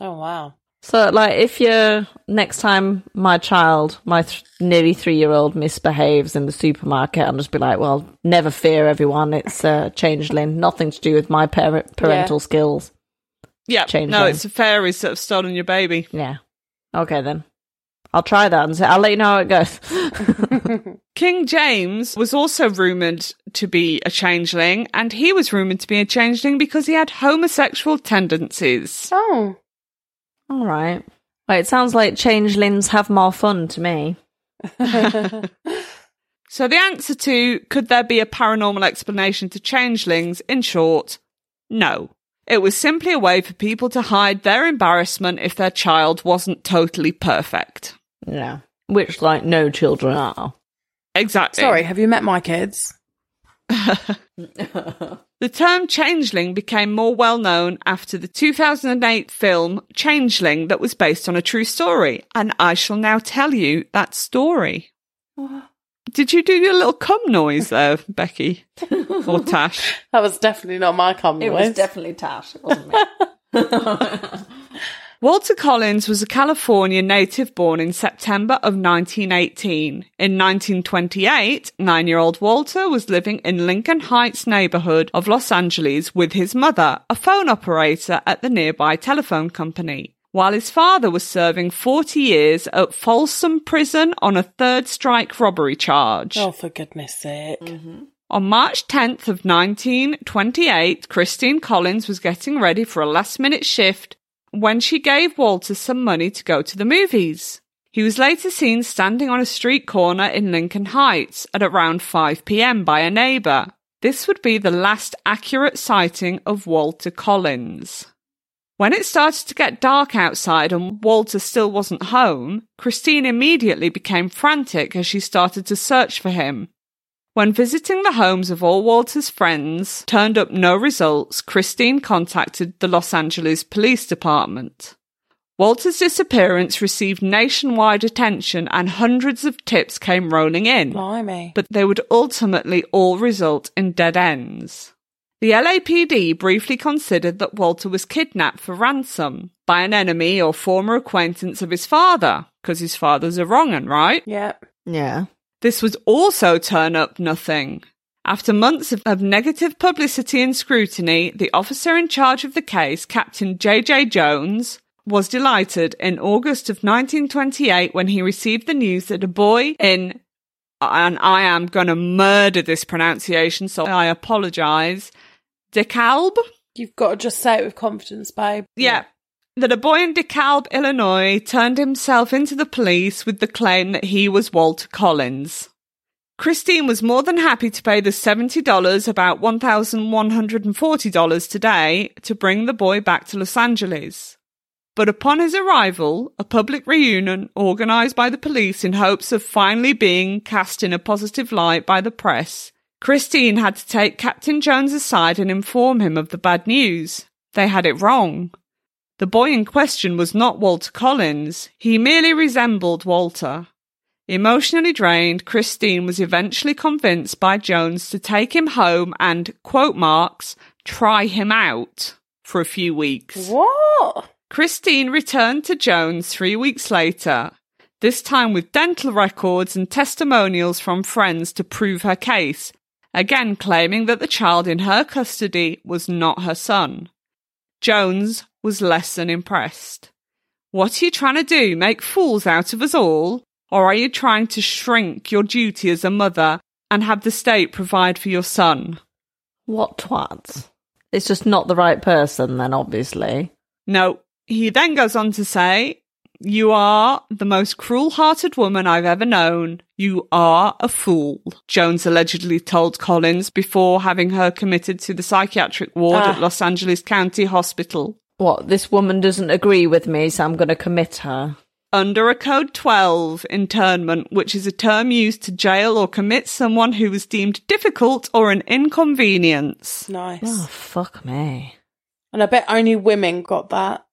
Oh, wow. So, like, if you're next time my child, my th- nearly three year old, misbehaves in the supermarket, I'll just be like, well, never fear, everyone. It's uh, changeling. Nothing to do with my par- parental Yeah. skills. Yeah, Changeling. no, it's the fairies that have stolen your baby. Yeah. Okay, then. I'll try that and say, I'll let you know how it goes. [LAUGHS] [LAUGHS] King James was also rumoured to be a changeling, and he was rumoured to be a changeling because he had homosexual tendencies. Oh. All right. Well, it sounds like changelings have more fun to me. [LAUGHS] So the answer to could there be a paranormal explanation to changelings, in short, no. It was simply a way for people to hide their embarrassment if their child wasn't totally perfect. Yeah. Which, like, no children are. Exactly. Sorry, have you met my kids? [LAUGHS] The term changeling became more well known after the 2008 film Changeling that was based on a true story, and I shall now tell you that story. Did you do your little cum noise there, [LAUGHS] Becky? or Tash? That was definitely not my cum noise. It was definitely Tash, It wasn't it? [LAUGHS] Walter Collins was a California native born in September of 1918. In 1928, nine year old Walter was living in Lincoln Heights neighborhood of Los Angeles with his mother, a phone operator at the nearby telephone company, while his father was serving 40 years at Folsom Prison on a third strike robbery charge. Oh, for goodness sake. Mm-hmm. On March 10th of 1928, Christine Collins was getting ready for a last minute shift when she gave Walter some money to go to the movies. He was later seen standing on a street corner in Lincoln Heights at around 5 pm by a neighbour. This would be the last accurate sighting of Walter Collins. When it started to get dark outside and Walter still wasn't home, Christine immediately became frantic as she started to search for him. When visiting the homes of all Walter's friends turned up no results, Christine contacted the Los Angeles Police Department. Walter's disappearance received nationwide attention and hundreds of tips came rolling in, Blimey. but they would ultimately all result in dead ends. The LAPD briefly considered that Walter was kidnapped for ransom by an enemy or former acquaintance of his father, because his father's a wrong un, right? Yep. yeah. This would also turn up nothing. After months of, negative publicity and scrutiny, the officer in charge of the case, Captain J.J. Jones, was delighted in August of 1928 when he received the news that a boy in, and I am going to murder this pronunciation, so I apologize, DeKalb? You've got to just say it with confidence, babe. Yeah. That a boy in DeKalb, Illinois, turned himself into the police with the claim that he was Walter Collins. Christine was more than happy to pay the $70, about $1,140 today, to bring the boy back to Los Angeles. But upon his arrival, a public reunion organised by the police in hopes of finally being cast in a positive light by the press, Christine had to take Captain Jones aside and inform him of the bad news. They had it wrong. The boy in question was not Walter Collins, he merely resembled Walter. Emotionally drained, Christine was eventually convinced by Jones to take him home and, quote marks, try him out for a few weeks. What? Christine returned to Jones three weeks later, this time with dental records and testimonials from friends to prove her case, again claiming that the child in her custody was not her son. Jones was less than impressed. What are you trying to do? Make fools out of us all? Or are you trying to shrink your duty as a mother and have the state provide for your son. What twats? It's just not the right person, then, obviously. No. He then goes on to say, You are the most cruel hearted woman I've ever known. You are a fool, Jones allegedly told Collins before having her committed to the psychiatric ward Ah. at Los Angeles County Hospital. What? This woman doesn't agree with me, so I'm going to commit her. Under a Code 12 internment, which is a term used to jail or commit someone who was deemed difficult or an inconvenience. Nice. Oh, fuck me. And I bet only women got that.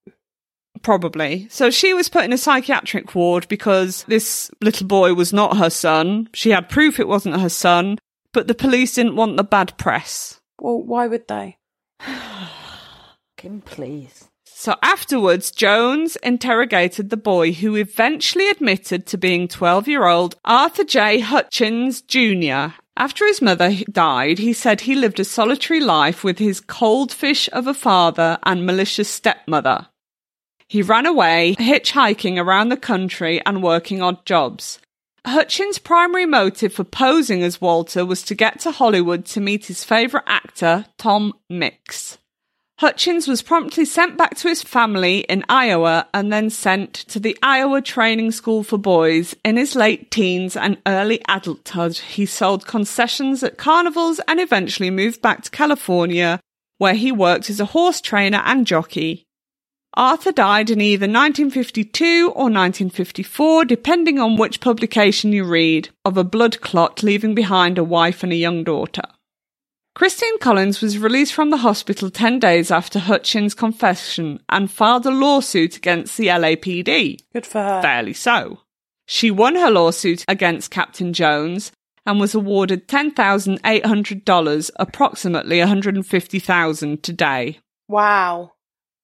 Probably. So she was put in a psychiatric ward because this little boy was not her son. She had proof it wasn't her son, but the police didn't want the bad press. Well, why would they? Kim, please. So afterwards, Jones interrogated the boy who eventually admitted to being 12 year old Arthur J. Hutchins Jr. After his mother died, he said he lived a solitary life with his cold fish of a father and malicious stepmother. He ran away, hitchhiking around the country and working odd jobs. Hutchins' primary motive for posing as Walter was to get to Hollywood to meet his favourite actor, Tom Mix. Hutchins was promptly sent back to his family in Iowa and then sent to the Iowa Training School for Boys. In his late teens and early adulthood, he sold concessions at carnivals and eventually moved back to California, where he worked as a horse trainer and jockey. Arthur died in either 1952 or 1954, depending on which publication you read, of a blood clot, leaving behind a wife and a young daughter. Christine Collins was released from the hospital 10 days after Hutchins' confession and filed a lawsuit against the LAPD. Good for her. Fairly so. She won her lawsuit against Captain Jones and was awarded $10,800, approximately 150,000 today. Wow.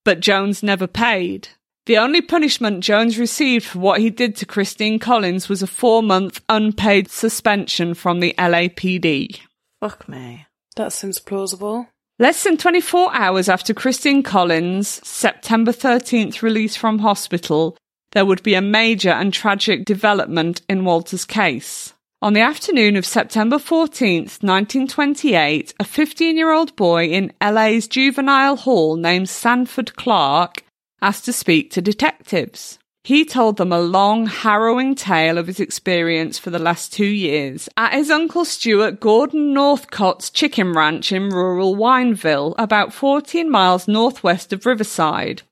But Jones never paid. The only punishment Jones received for what he did to Christine Collins was a four month unpaid suspension from the LAPD. Fuck me. That seems plausible. Less than 24 hours after Christine Collins' September 13th release from hospital, there would be a major and tragic development in Walter's case. On the afternoon of September 14th, 1928, a 15 year old boy in LA's juvenile hall named Sanford Clark asked to speak to detectives. He told them a long, harrowing tale of his experience for the last two years at his uncle Stuart Gordon Northcott's chicken ranch in rural Wineville, about 14 miles northwest of Riverside,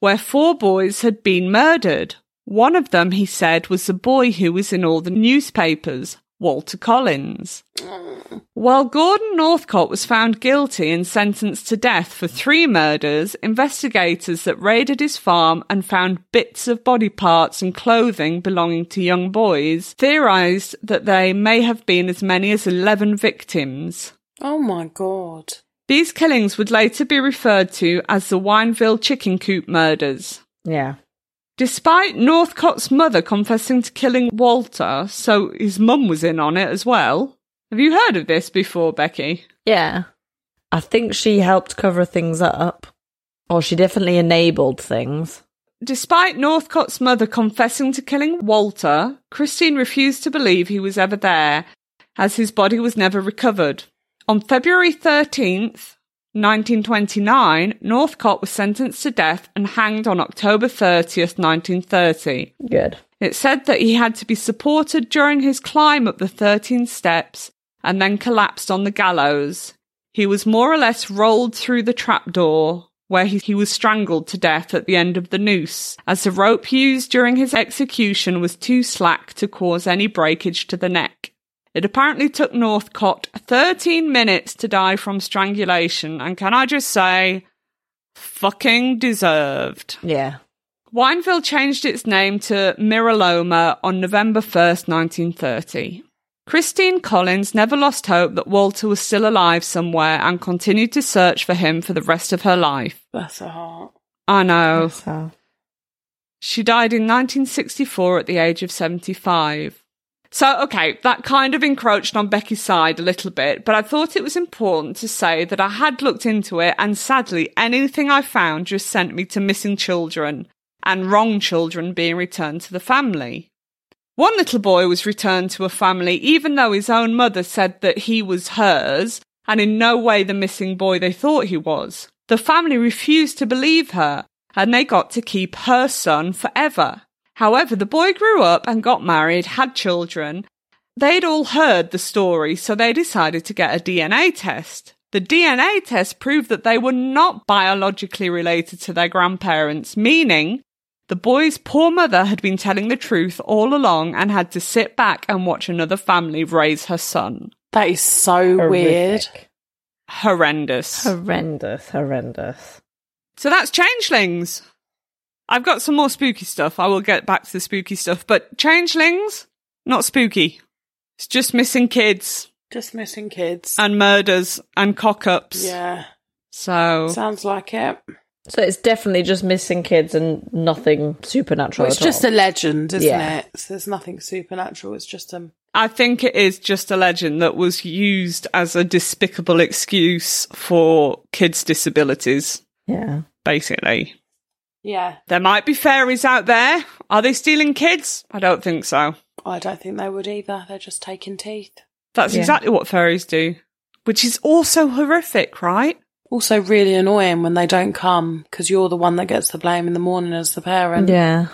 where four boys had been murdered. One of them, he said, was the boy who was in all the newspapers, Walter Collins. Mm. While Gordon Northcott was found guilty and sentenced to death for three murders, investigators that raided his farm and found bits of body parts and clothing belonging to young boys theorized that they may have been as many as 11 victims. Oh my god. These killings would later be referred to as the Wineville chicken coop murders. Yeah. Despite Northcott's mother confessing to killing Walter, so his mum was in on it as well. Have you heard of this before, Becky? Yeah. I think she helped cover things up. Or she definitely enabled things. Despite Northcott's mother confessing to killing Walter, Christine refused to believe he was ever there, as his body was never recovered. On February 13th, 1929, Northcott was sentenced to death and hanged on October 30th, 1930. Good. It said that he had to be supported during his climb up the 13 steps and then collapsed on the gallows. He was more or less rolled through the trapdoor, where he, he was strangled to death at the end of the noose, as the rope used during his execution was too slack to cause any breakage to the neck. It apparently took Northcott 13 minutes to die from strangulation, and can I just say, fucking deserved. Yeah. Wineville changed its name to Miraloma on November 1st, 1930. Christine Collins never lost hope that Walter was still alive somewhere and continued to search for him for the rest of her life. Bless her heart. I know. So. She died in 1964 at the age of 75. So, okay, that kind of encroached on Becky's side a little bit, but I thought it was important to say that I had looked into it and sadly anything I found just sent me to missing children and wrong children being returned to the family. One little boy was returned to a family even though his own mother said that he was hers and in no way the missing boy they thought he was. The family refused to believe her and they got to keep her son forever. However, the boy grew up and got married, had children. They'd all heard the story, so they decided to get a DNA test. The DNA test proved that they were not biologically related to their grandparents, meaning the boy's poor mother had been telling the truth all along and had to sit back and watch another family raise her son. That is so weird. Horrendous. Horrendous, horrendous. So that's changelings. I've got some more spooky stuff. I will get back to the spooky stuff, but changelings, not spooky. It's just missing kids Just missing kids. and murders and cock ups. yeah, So sounds like it. So it's definitely just missing kids and nothing supernatural. Well, it's at just all. a legend, isn't Yeah. it? So there's nothing supernatural. It's just um. I think it is just a legend that was used as a despicable excuse for kids' disabilities, yeah. basically. Yeah, There might be fairies out there. Are they stealing kids? I don't think so. I don't think they would either. They're just taking teeth. That's Yeah. exactly what fairies do, which is also horrific, right? Also, really annoying when they don't come because you're the one that gets the blame in the morning as the parent. Yeah.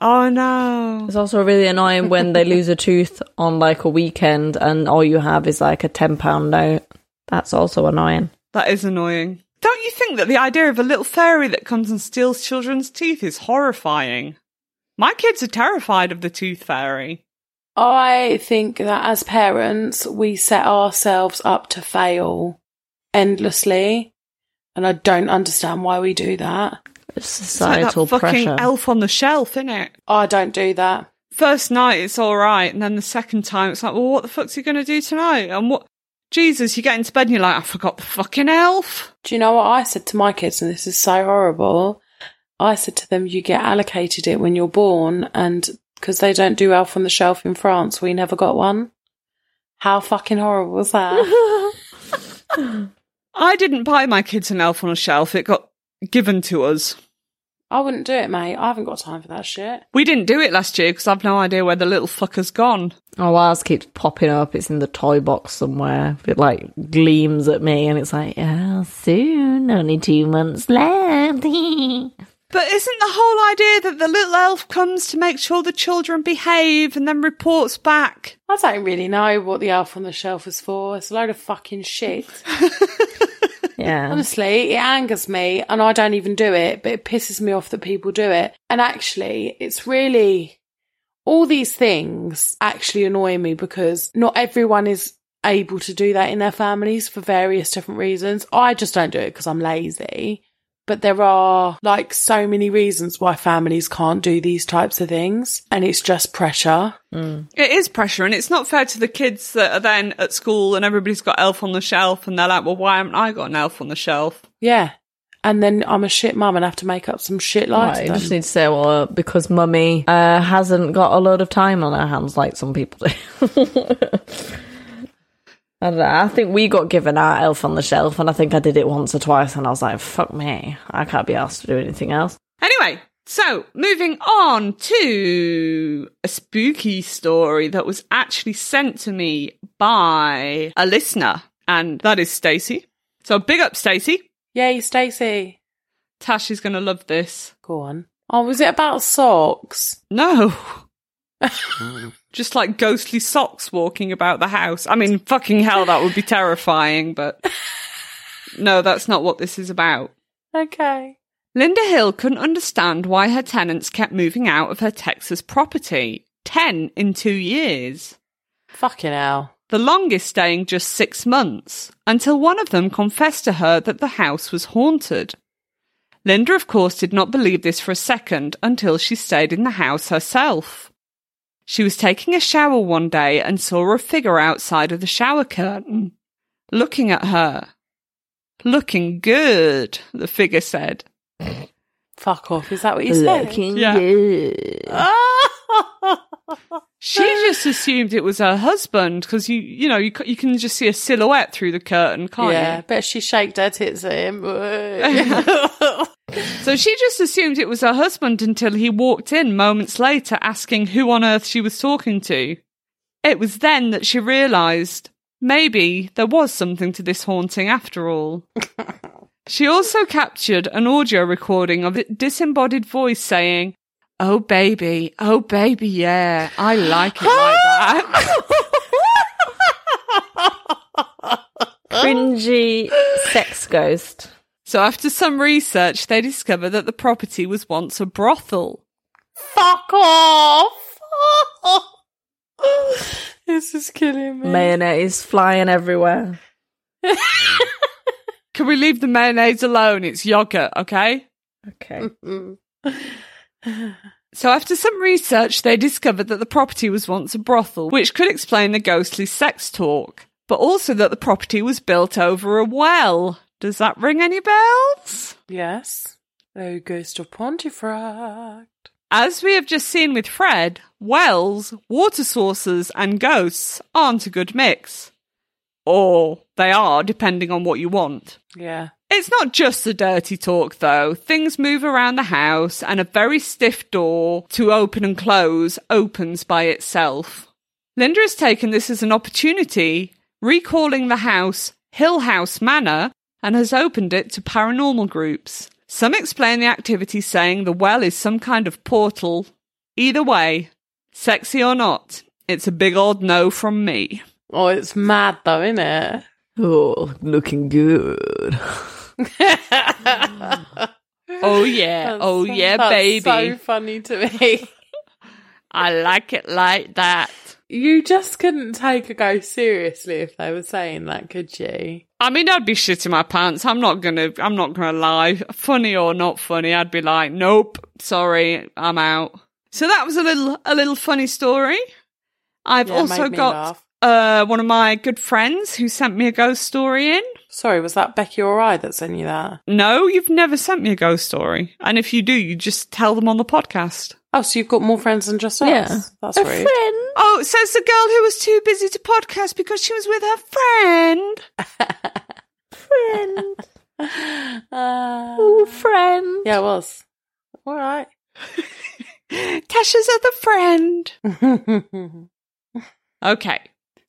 Oh no. It's also really annoying when they lose a tooth on like a weekend and all you have is like a £10 note. That's also annoying. That is annoying. Don't you think that the idea of a little fairy that comes and steals children's teeth is horrifying? My kids are terrified of the tooth fairy. I think that as parents, we set ourselves up to fail endlessly. And I don't understand why we do that. It's It's like societal that fucking pressure. elf on the shelf, innit? I don't do that. First night it's all right, and then the second time it's like, well, what the fuck's he going to do tonight? And what? Jesus, you get into bed and you're like, I forgot the fucking elf. Do you know what I said to my kids? And this is so horrible. I said to them, you get allocated it when you're born, and because they don't do Elf on the Shelf in France, we never got one. How fucking horrible was that? [LAUGHS] I didn't buy my kids an elf on a shelf. It got given to us. I wouldn't do it, mate. I haven't got time for that shit. We didn't do it last year because I've no idea where the little fucker's gone. Oh, ours keeps popping up. It's in the toy box somewhere. It like gleams at me, and it's like, oh, soon, only two months left. [LAUGHS] But isn't the whole idea that the little elf comes to make sure the children behave and then reports back? I don't really know what the Elf on the Shelf is for. It's a load of fucking shit. [LAUGHS] yeah, Honestly, it angers me and I don't even do it, but it pisses me off that people do it. And actually, it's really all these things actually annoy me because not everyone is able to do that in their families for various different reasons. I just don't do it because I'm lazy. But there are like so many reasons why families can't do these types of things. And it's just pressure. It is pressure, and it's not fair to the kids that are then at school and everybody's got elf on the shelf, and they're like, well, why haven't I got an elf on the shelf? Yeah. And then I'm a shit mum and have to make up some shit lies. Right, you just need to say, well, because mummy uh, hasn't got a lot of time on her hands like some people do. [LAUGHS] I don't know. I think we got given our elf on the shelf, and I think I did it once or twice, and I was like, fuck me. I can't be asked to do anything else. Anyway, so moving on to a spooky story that was actually sent to me by a listener, and that is Stacey. So big up Stacey. Yay, Stacey. Tash is going to love this. Go on. Oh, was it about socks? No. [LAUGHS] Just like ghostly socks walking about the house. I mean, fucking hell, that would be terrifying, but [LAUGHS] no, that's not what this is about. Okay. Linda Hill couldn't understand why her tenants kept moving out of her Texas property. 10 in two years. Fucking hell. The longest staying just six months, until one of them confessed to her that the house was haunted. Linda, of course, did not believe this for a second until she stayed in the house herself. She was taking a shower one day and saw a figure outside of the shower curtain, looking at her. Looking good, the figure said. Fuck off. Is that what you said? Looking Yeah. good. She just assumed it was her husband because you, you know, you you can just see a silhouette through the curtain, can't yeah, you? Yeah, bet she shaked her tits at him. [LAUGHS] [LAUGHS] So she just assumed it was her husband until he walked in moments later asking who on earth she was talking to. It was then that she realised maybe there was something to this haunting after all. [LAUGHS] she also captured an audio recording of a disembodied voice saying, Oh baby, oh baby, yeah, I like it like that. [LAUGHS] Cringy sex ghost. So after some research, they discover that the property was once a brothel. Fuck off! [LAUGHS] this is killing me. Mayonnaise flying everywhere. [LAUGHS] Can we leave the mayonnaise alone? It's yogurt, okay? Okay. [LAUGHS] So after some research, they discovered that the property was once a brothel, which could explain the ghostly sex talk, but also that the property was built over a well. Does that ring any bells? yes. Oh, ghost of Pontefract. As we have just seen with Fred, wells, water sources, and ghosts aren't a good mix. Or they are, depending on what you want. Yeah. It's not just the dirty talk, though. Things move around the house, and a very stiff door to open and close opens by itself. Linda has taken this as an opportunity, recalling the house Hill House Manor, and has opened it to paranormal groups. Some explain the activity saying the well is some kind of portal. Either way, sexy or not, it's a big old no from me. Oh, it's mad though, isn't it? Oh, looking good. Oh [LAUGHS] yeah, oh yeah, that's oh, baby. So funny to me. [LAUGHS] I like it like that. You just couldn't take a ghost seriously if they were saying that, could you? I mean, I'd be shitting my pants. I'm not gonna. I'm not gonna lie. Funny or not funny, I'd be like, nope, sorry, I'm out. So that was a little, a little funny story. I've Yeah, also got uh, one of my good friends who sent me a ghost story in. Sorry, was that Becky or I that sent you that? No, you've never sent me a ghost story, and if you do, you just tell them on the podcast. Oh, so you've got more friends than just us? Yeah. That's a rude. friend. Oh, so it's the girl who was too busy to podcast because she was with her friend. [LAUGHS] Friend. Uh, Oh, friend. yeah, it was. All right. [LAUGHS] Tasha's other friend. [LAUGHS] Okay.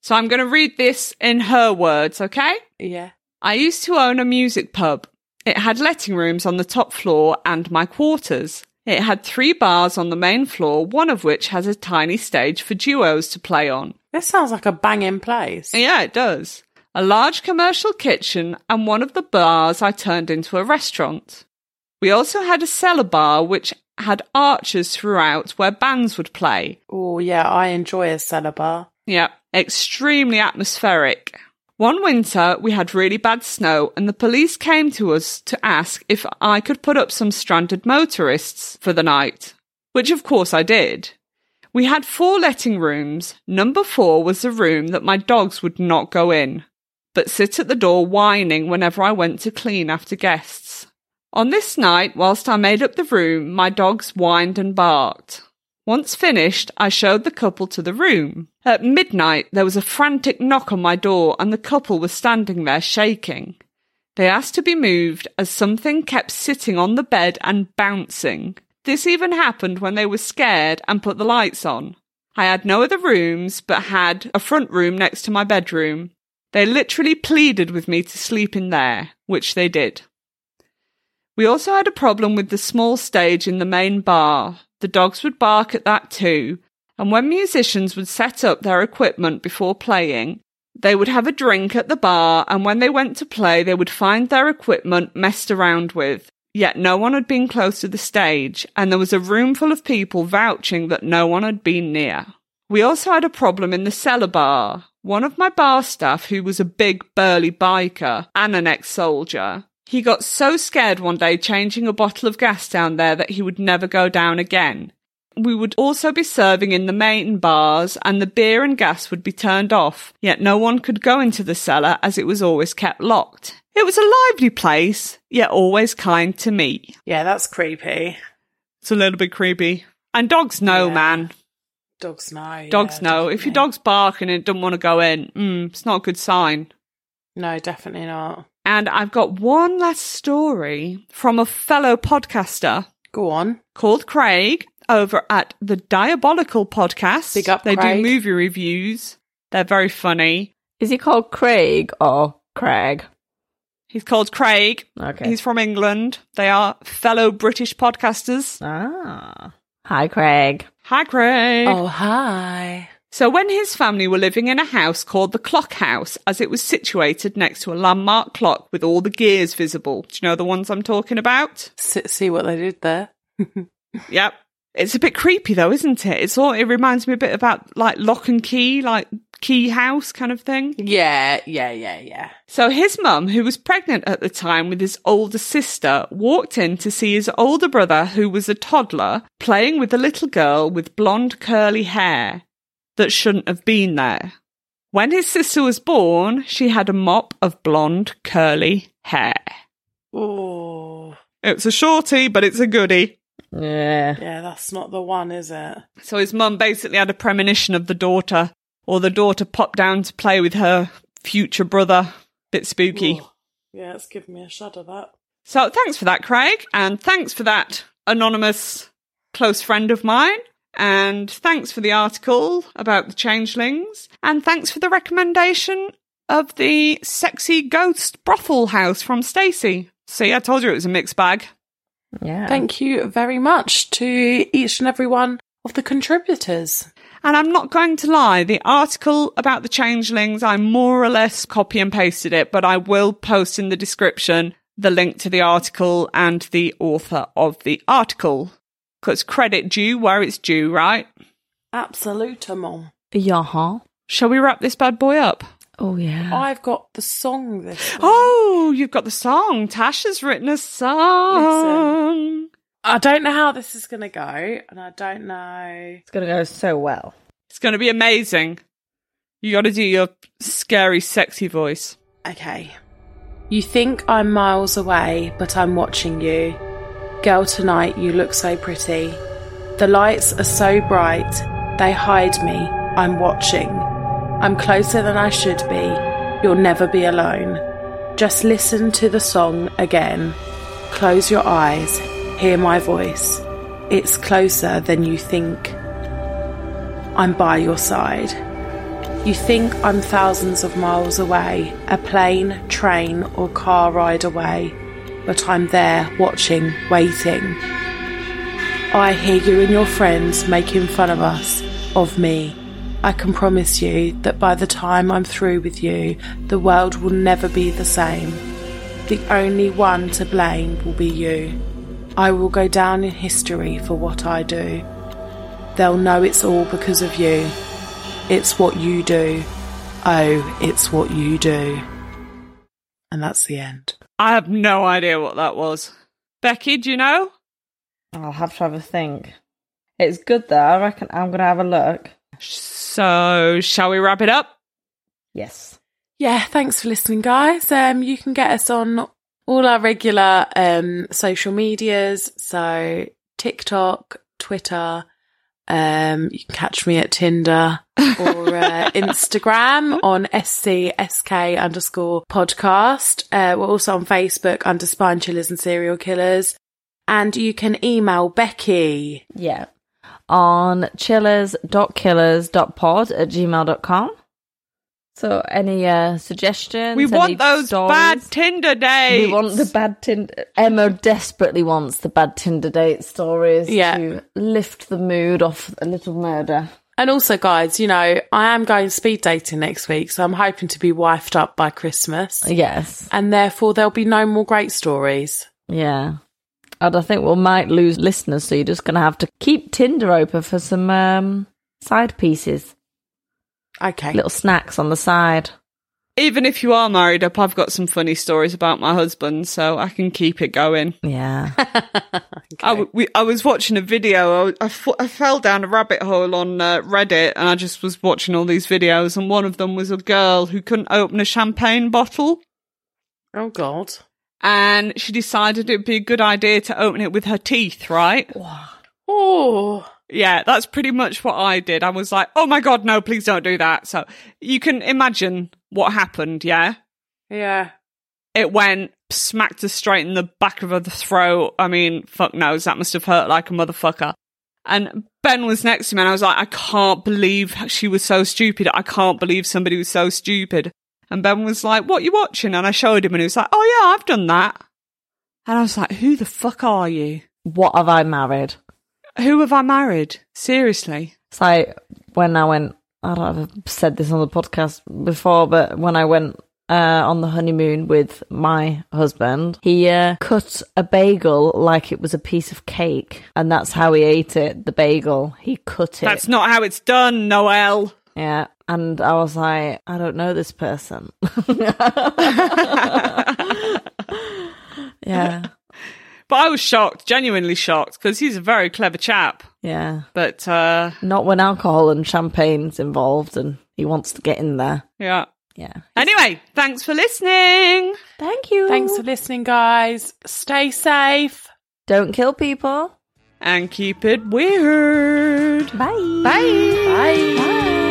So I'm going to read this in her words, okay? yeah. I used to own a music pub. It had letting rooms on the top floor and my quarters. It had three bars on the main floor, one of which has a tiny stage for duos to play on. This sounds like a banging place. Yeah, it does. A large commercial kitchen, and one of the bars I turned into a restaurant. We also had a cellar bar which had arches throughout where bands would play. Oh, yeah, I enjoy a cellar bar. Yeah, extremely atmospheric. One winter, we had really bad snow, and the police came to us to ask if I could put up some stranded motorists for the night, which of course I did. We had four letting rooms. Number four was the room that my dogs would not go in, but sit at the door whining whenever I went to clean after guests. On this night, whilst I made up the room, my dogs whined and barked. Once finished, I showed the couple to the room. At midnight, there was a frantic knock on my door, and the couple was standing there shaking. They asked to be moved as something kept sitting on the bed and bouncing. This even happened when they were scared and put the lights on. I had no other rooms, but had a front room next to my bedroom. They literally pleaded with me to sleep in there, which they did. We also had a problem with the small stage in the main bar. The dogs would bark at that too, and when musicians would set up their equipment before playing, they would have a drink at the bar, and when they went to play, they would find their equipment messed around with. Yet no one had been close to the stage, and there was a room full of people vouching that no one had been near. We also had a problem in the cellar bar. One of my bar staff, who was a big burly biker and an ex soldier, he got so scared one day changing a bottle of gas down there that he would never go down again. We would also be serving in the main bars, and the beer and gas would be turned off, yet no one could go into the cellar as it was always kept locked. It was a lively place, yet always kind to me. Yeah, that's creepy. It's a little bit creepy. And dogs know, Yeah. man. Dogs know. Dogs yeah, know. If your dog's barking and it doesn't want to go in, mm, it's not a good sign. No, definitely not. And I've got one last story from a fellow podcaster Go on. called Craig over at the Diabolical Podcast. Big up, They Craig. do movie reviews. They're very funny. Is he called Craig or Craig? He's called Craig. Okay. He's from England. They are fellow British podcasters. ah. Hi, Craig. Hi, Craig. Oh, hi. So, when his family were living in a house called the Clock House, as it was situated next to a landmark clock with all the gears visible, do you know the ones I'm talking about? See what they did there. [LAUGHS] Yep. It's a bit creepy though, isn't it? It's all, it reminds me a bit about like lock and key, like key house kind of thing. Yeah, yeah, yeah, yeah. So his mum, who was pregnant at the time with his older sister, walked in to see his older brother, who was a toddler, playing with a little girl with blonde curly hair that shouldn't have been there. When his sister was born, she had a mop of blonde curly hair. Oh, It's a shorty, but it's a goodie. Yeah. yeah, that's not the one, is it? So his mum basically had a premonition of the daughter, or the daughter popped down to play with her future brother. Bit spooky. Oh, yeah, it's giving me a shudder, that. So thanks for that, Craig, and thanks for that anonymous close friend of mine. And thanks for the article about the changelings. And thanks for the recommendation of the sexy ghost brothel house from Stacey. See, I told you it was a mixed bag. Yeah. Thank you very much to each and every one of the contributors. And I'm not going to lie, the article about the changelings, I more or less copy and pasted it, but I will post in the description the link to the article and the author of the article. Because credit due where it's due, right? Absolutement. Yeah. Shall we wrap this bad boy up? Oh, yeah. I've got the song this week. Oh, you've got the song. Tasha's written a song. I don't know how this is going to go, and I don't know. It's going to go so well. It's going to be amazing. You got to do your scary, sexy voice. Okay. You think I'm miles away, but I'm watching you. Girl, tonight you look so pretty. The lights are so bright, they hide me. I'm watching. I'm closer than I should be. You'll never be alone. Just listen to the song again. Close your eyes, hear my voice. It's closer than you think. I'm by your side. You think I'm thousands of miles away, a plane, train, or car ride away, but I'm there watching, waiting. I hear you and your friends making fun of us, of me. I can promise you that by the time I'm through with you, the world will never be the same. The only one to blame will be you. I will go down in history for what I do. They'll know it's all because of you. It's what you do. Oh, it's what you do. And that's the end. I have no idea what that was. Becky, do you know? I'll have to have a think. It's good though. I reckon I'm going to have a look. So, shall we wrap it up? Yes. Yeah, thanks for listening, guys. Um, you can get us on all our regular um social medias, so TikTok, Twitter. Um, you can catch me at Tinder or uh, [LAUGHS] Instagram on scsk underscore podcast. Uh, we're also on Facebook under Spine Chillers and Serial Killers. And you can email Becky. Yeah. On chillers.killers.pod at gmail.com. So, any uh, suggestions? We want those stories? bad Tinder dates. We want the bad Tinder. Emma desperately wants the bad Tinder date stories Yeah. to lift the mood off a little murder. And also, guys, you know, I am going speed dating next week, so I'm hoping to be wifed up by Christmas. Yes. And therefore, there'll be no more great stories. Yeah. And I think we might lose listeners, so you're just going to have to keep Tinder open for some um, side pieces, Okay. little snacks on the side. Even if you are married up, I've got some funny stories about my husband, so I can keep it going. Yeah. [LAUGHS] I, w- we, I was watching a video. I, I, f- I fell down a rabbit hole on uh, Reddit, and I just was watching all these videos. And one of them was a girl who couldn't open a champagne bottle, Oh, God. and she decided it would be a good idea to open it with her teeth. Right? Oh. Yeah, that's pretty much what I did. I was like, "Oh my god, no! Please don't do that." So you can imagine what happened. Yeah. Yeah. it went, smacked her straight in the back of her throat. I mean, fuck knows, that must have hurt like a motherfucker. And Ben was next to me and I was like, I can't believe she was so stupid. I can't believe somebody was so stupid. And Ben was like, what you watching? And I showed him and he was like, oh yeah, I've done that. And I was like, who the fuck are you? What have I married? Who have I married? Seriously. It's like when I went, I don't know if I've said this on the podcast before, but when I went uh, on the honeymoon with my husband, he uh, cut a bagel like it was a piece of cake. And that's how he ate it, the bagel. He cut it. That's not how it's done, Noel. Yeah. And I was like, I don't know this person. [LAUGHS] [LAUGHS] yeah. But I was shocked, genuinely shocked, because he's a very clever chap. Yeah. But uh, Not when alcohol and champagne's involved and he wants to get in there. yeah. Yeah. Anyway, thanks for listening. Thank you. Thanks for listening, guys. Stay safe. Don't kill people. And keep it weird. Bye. Bye. Bye. Bye.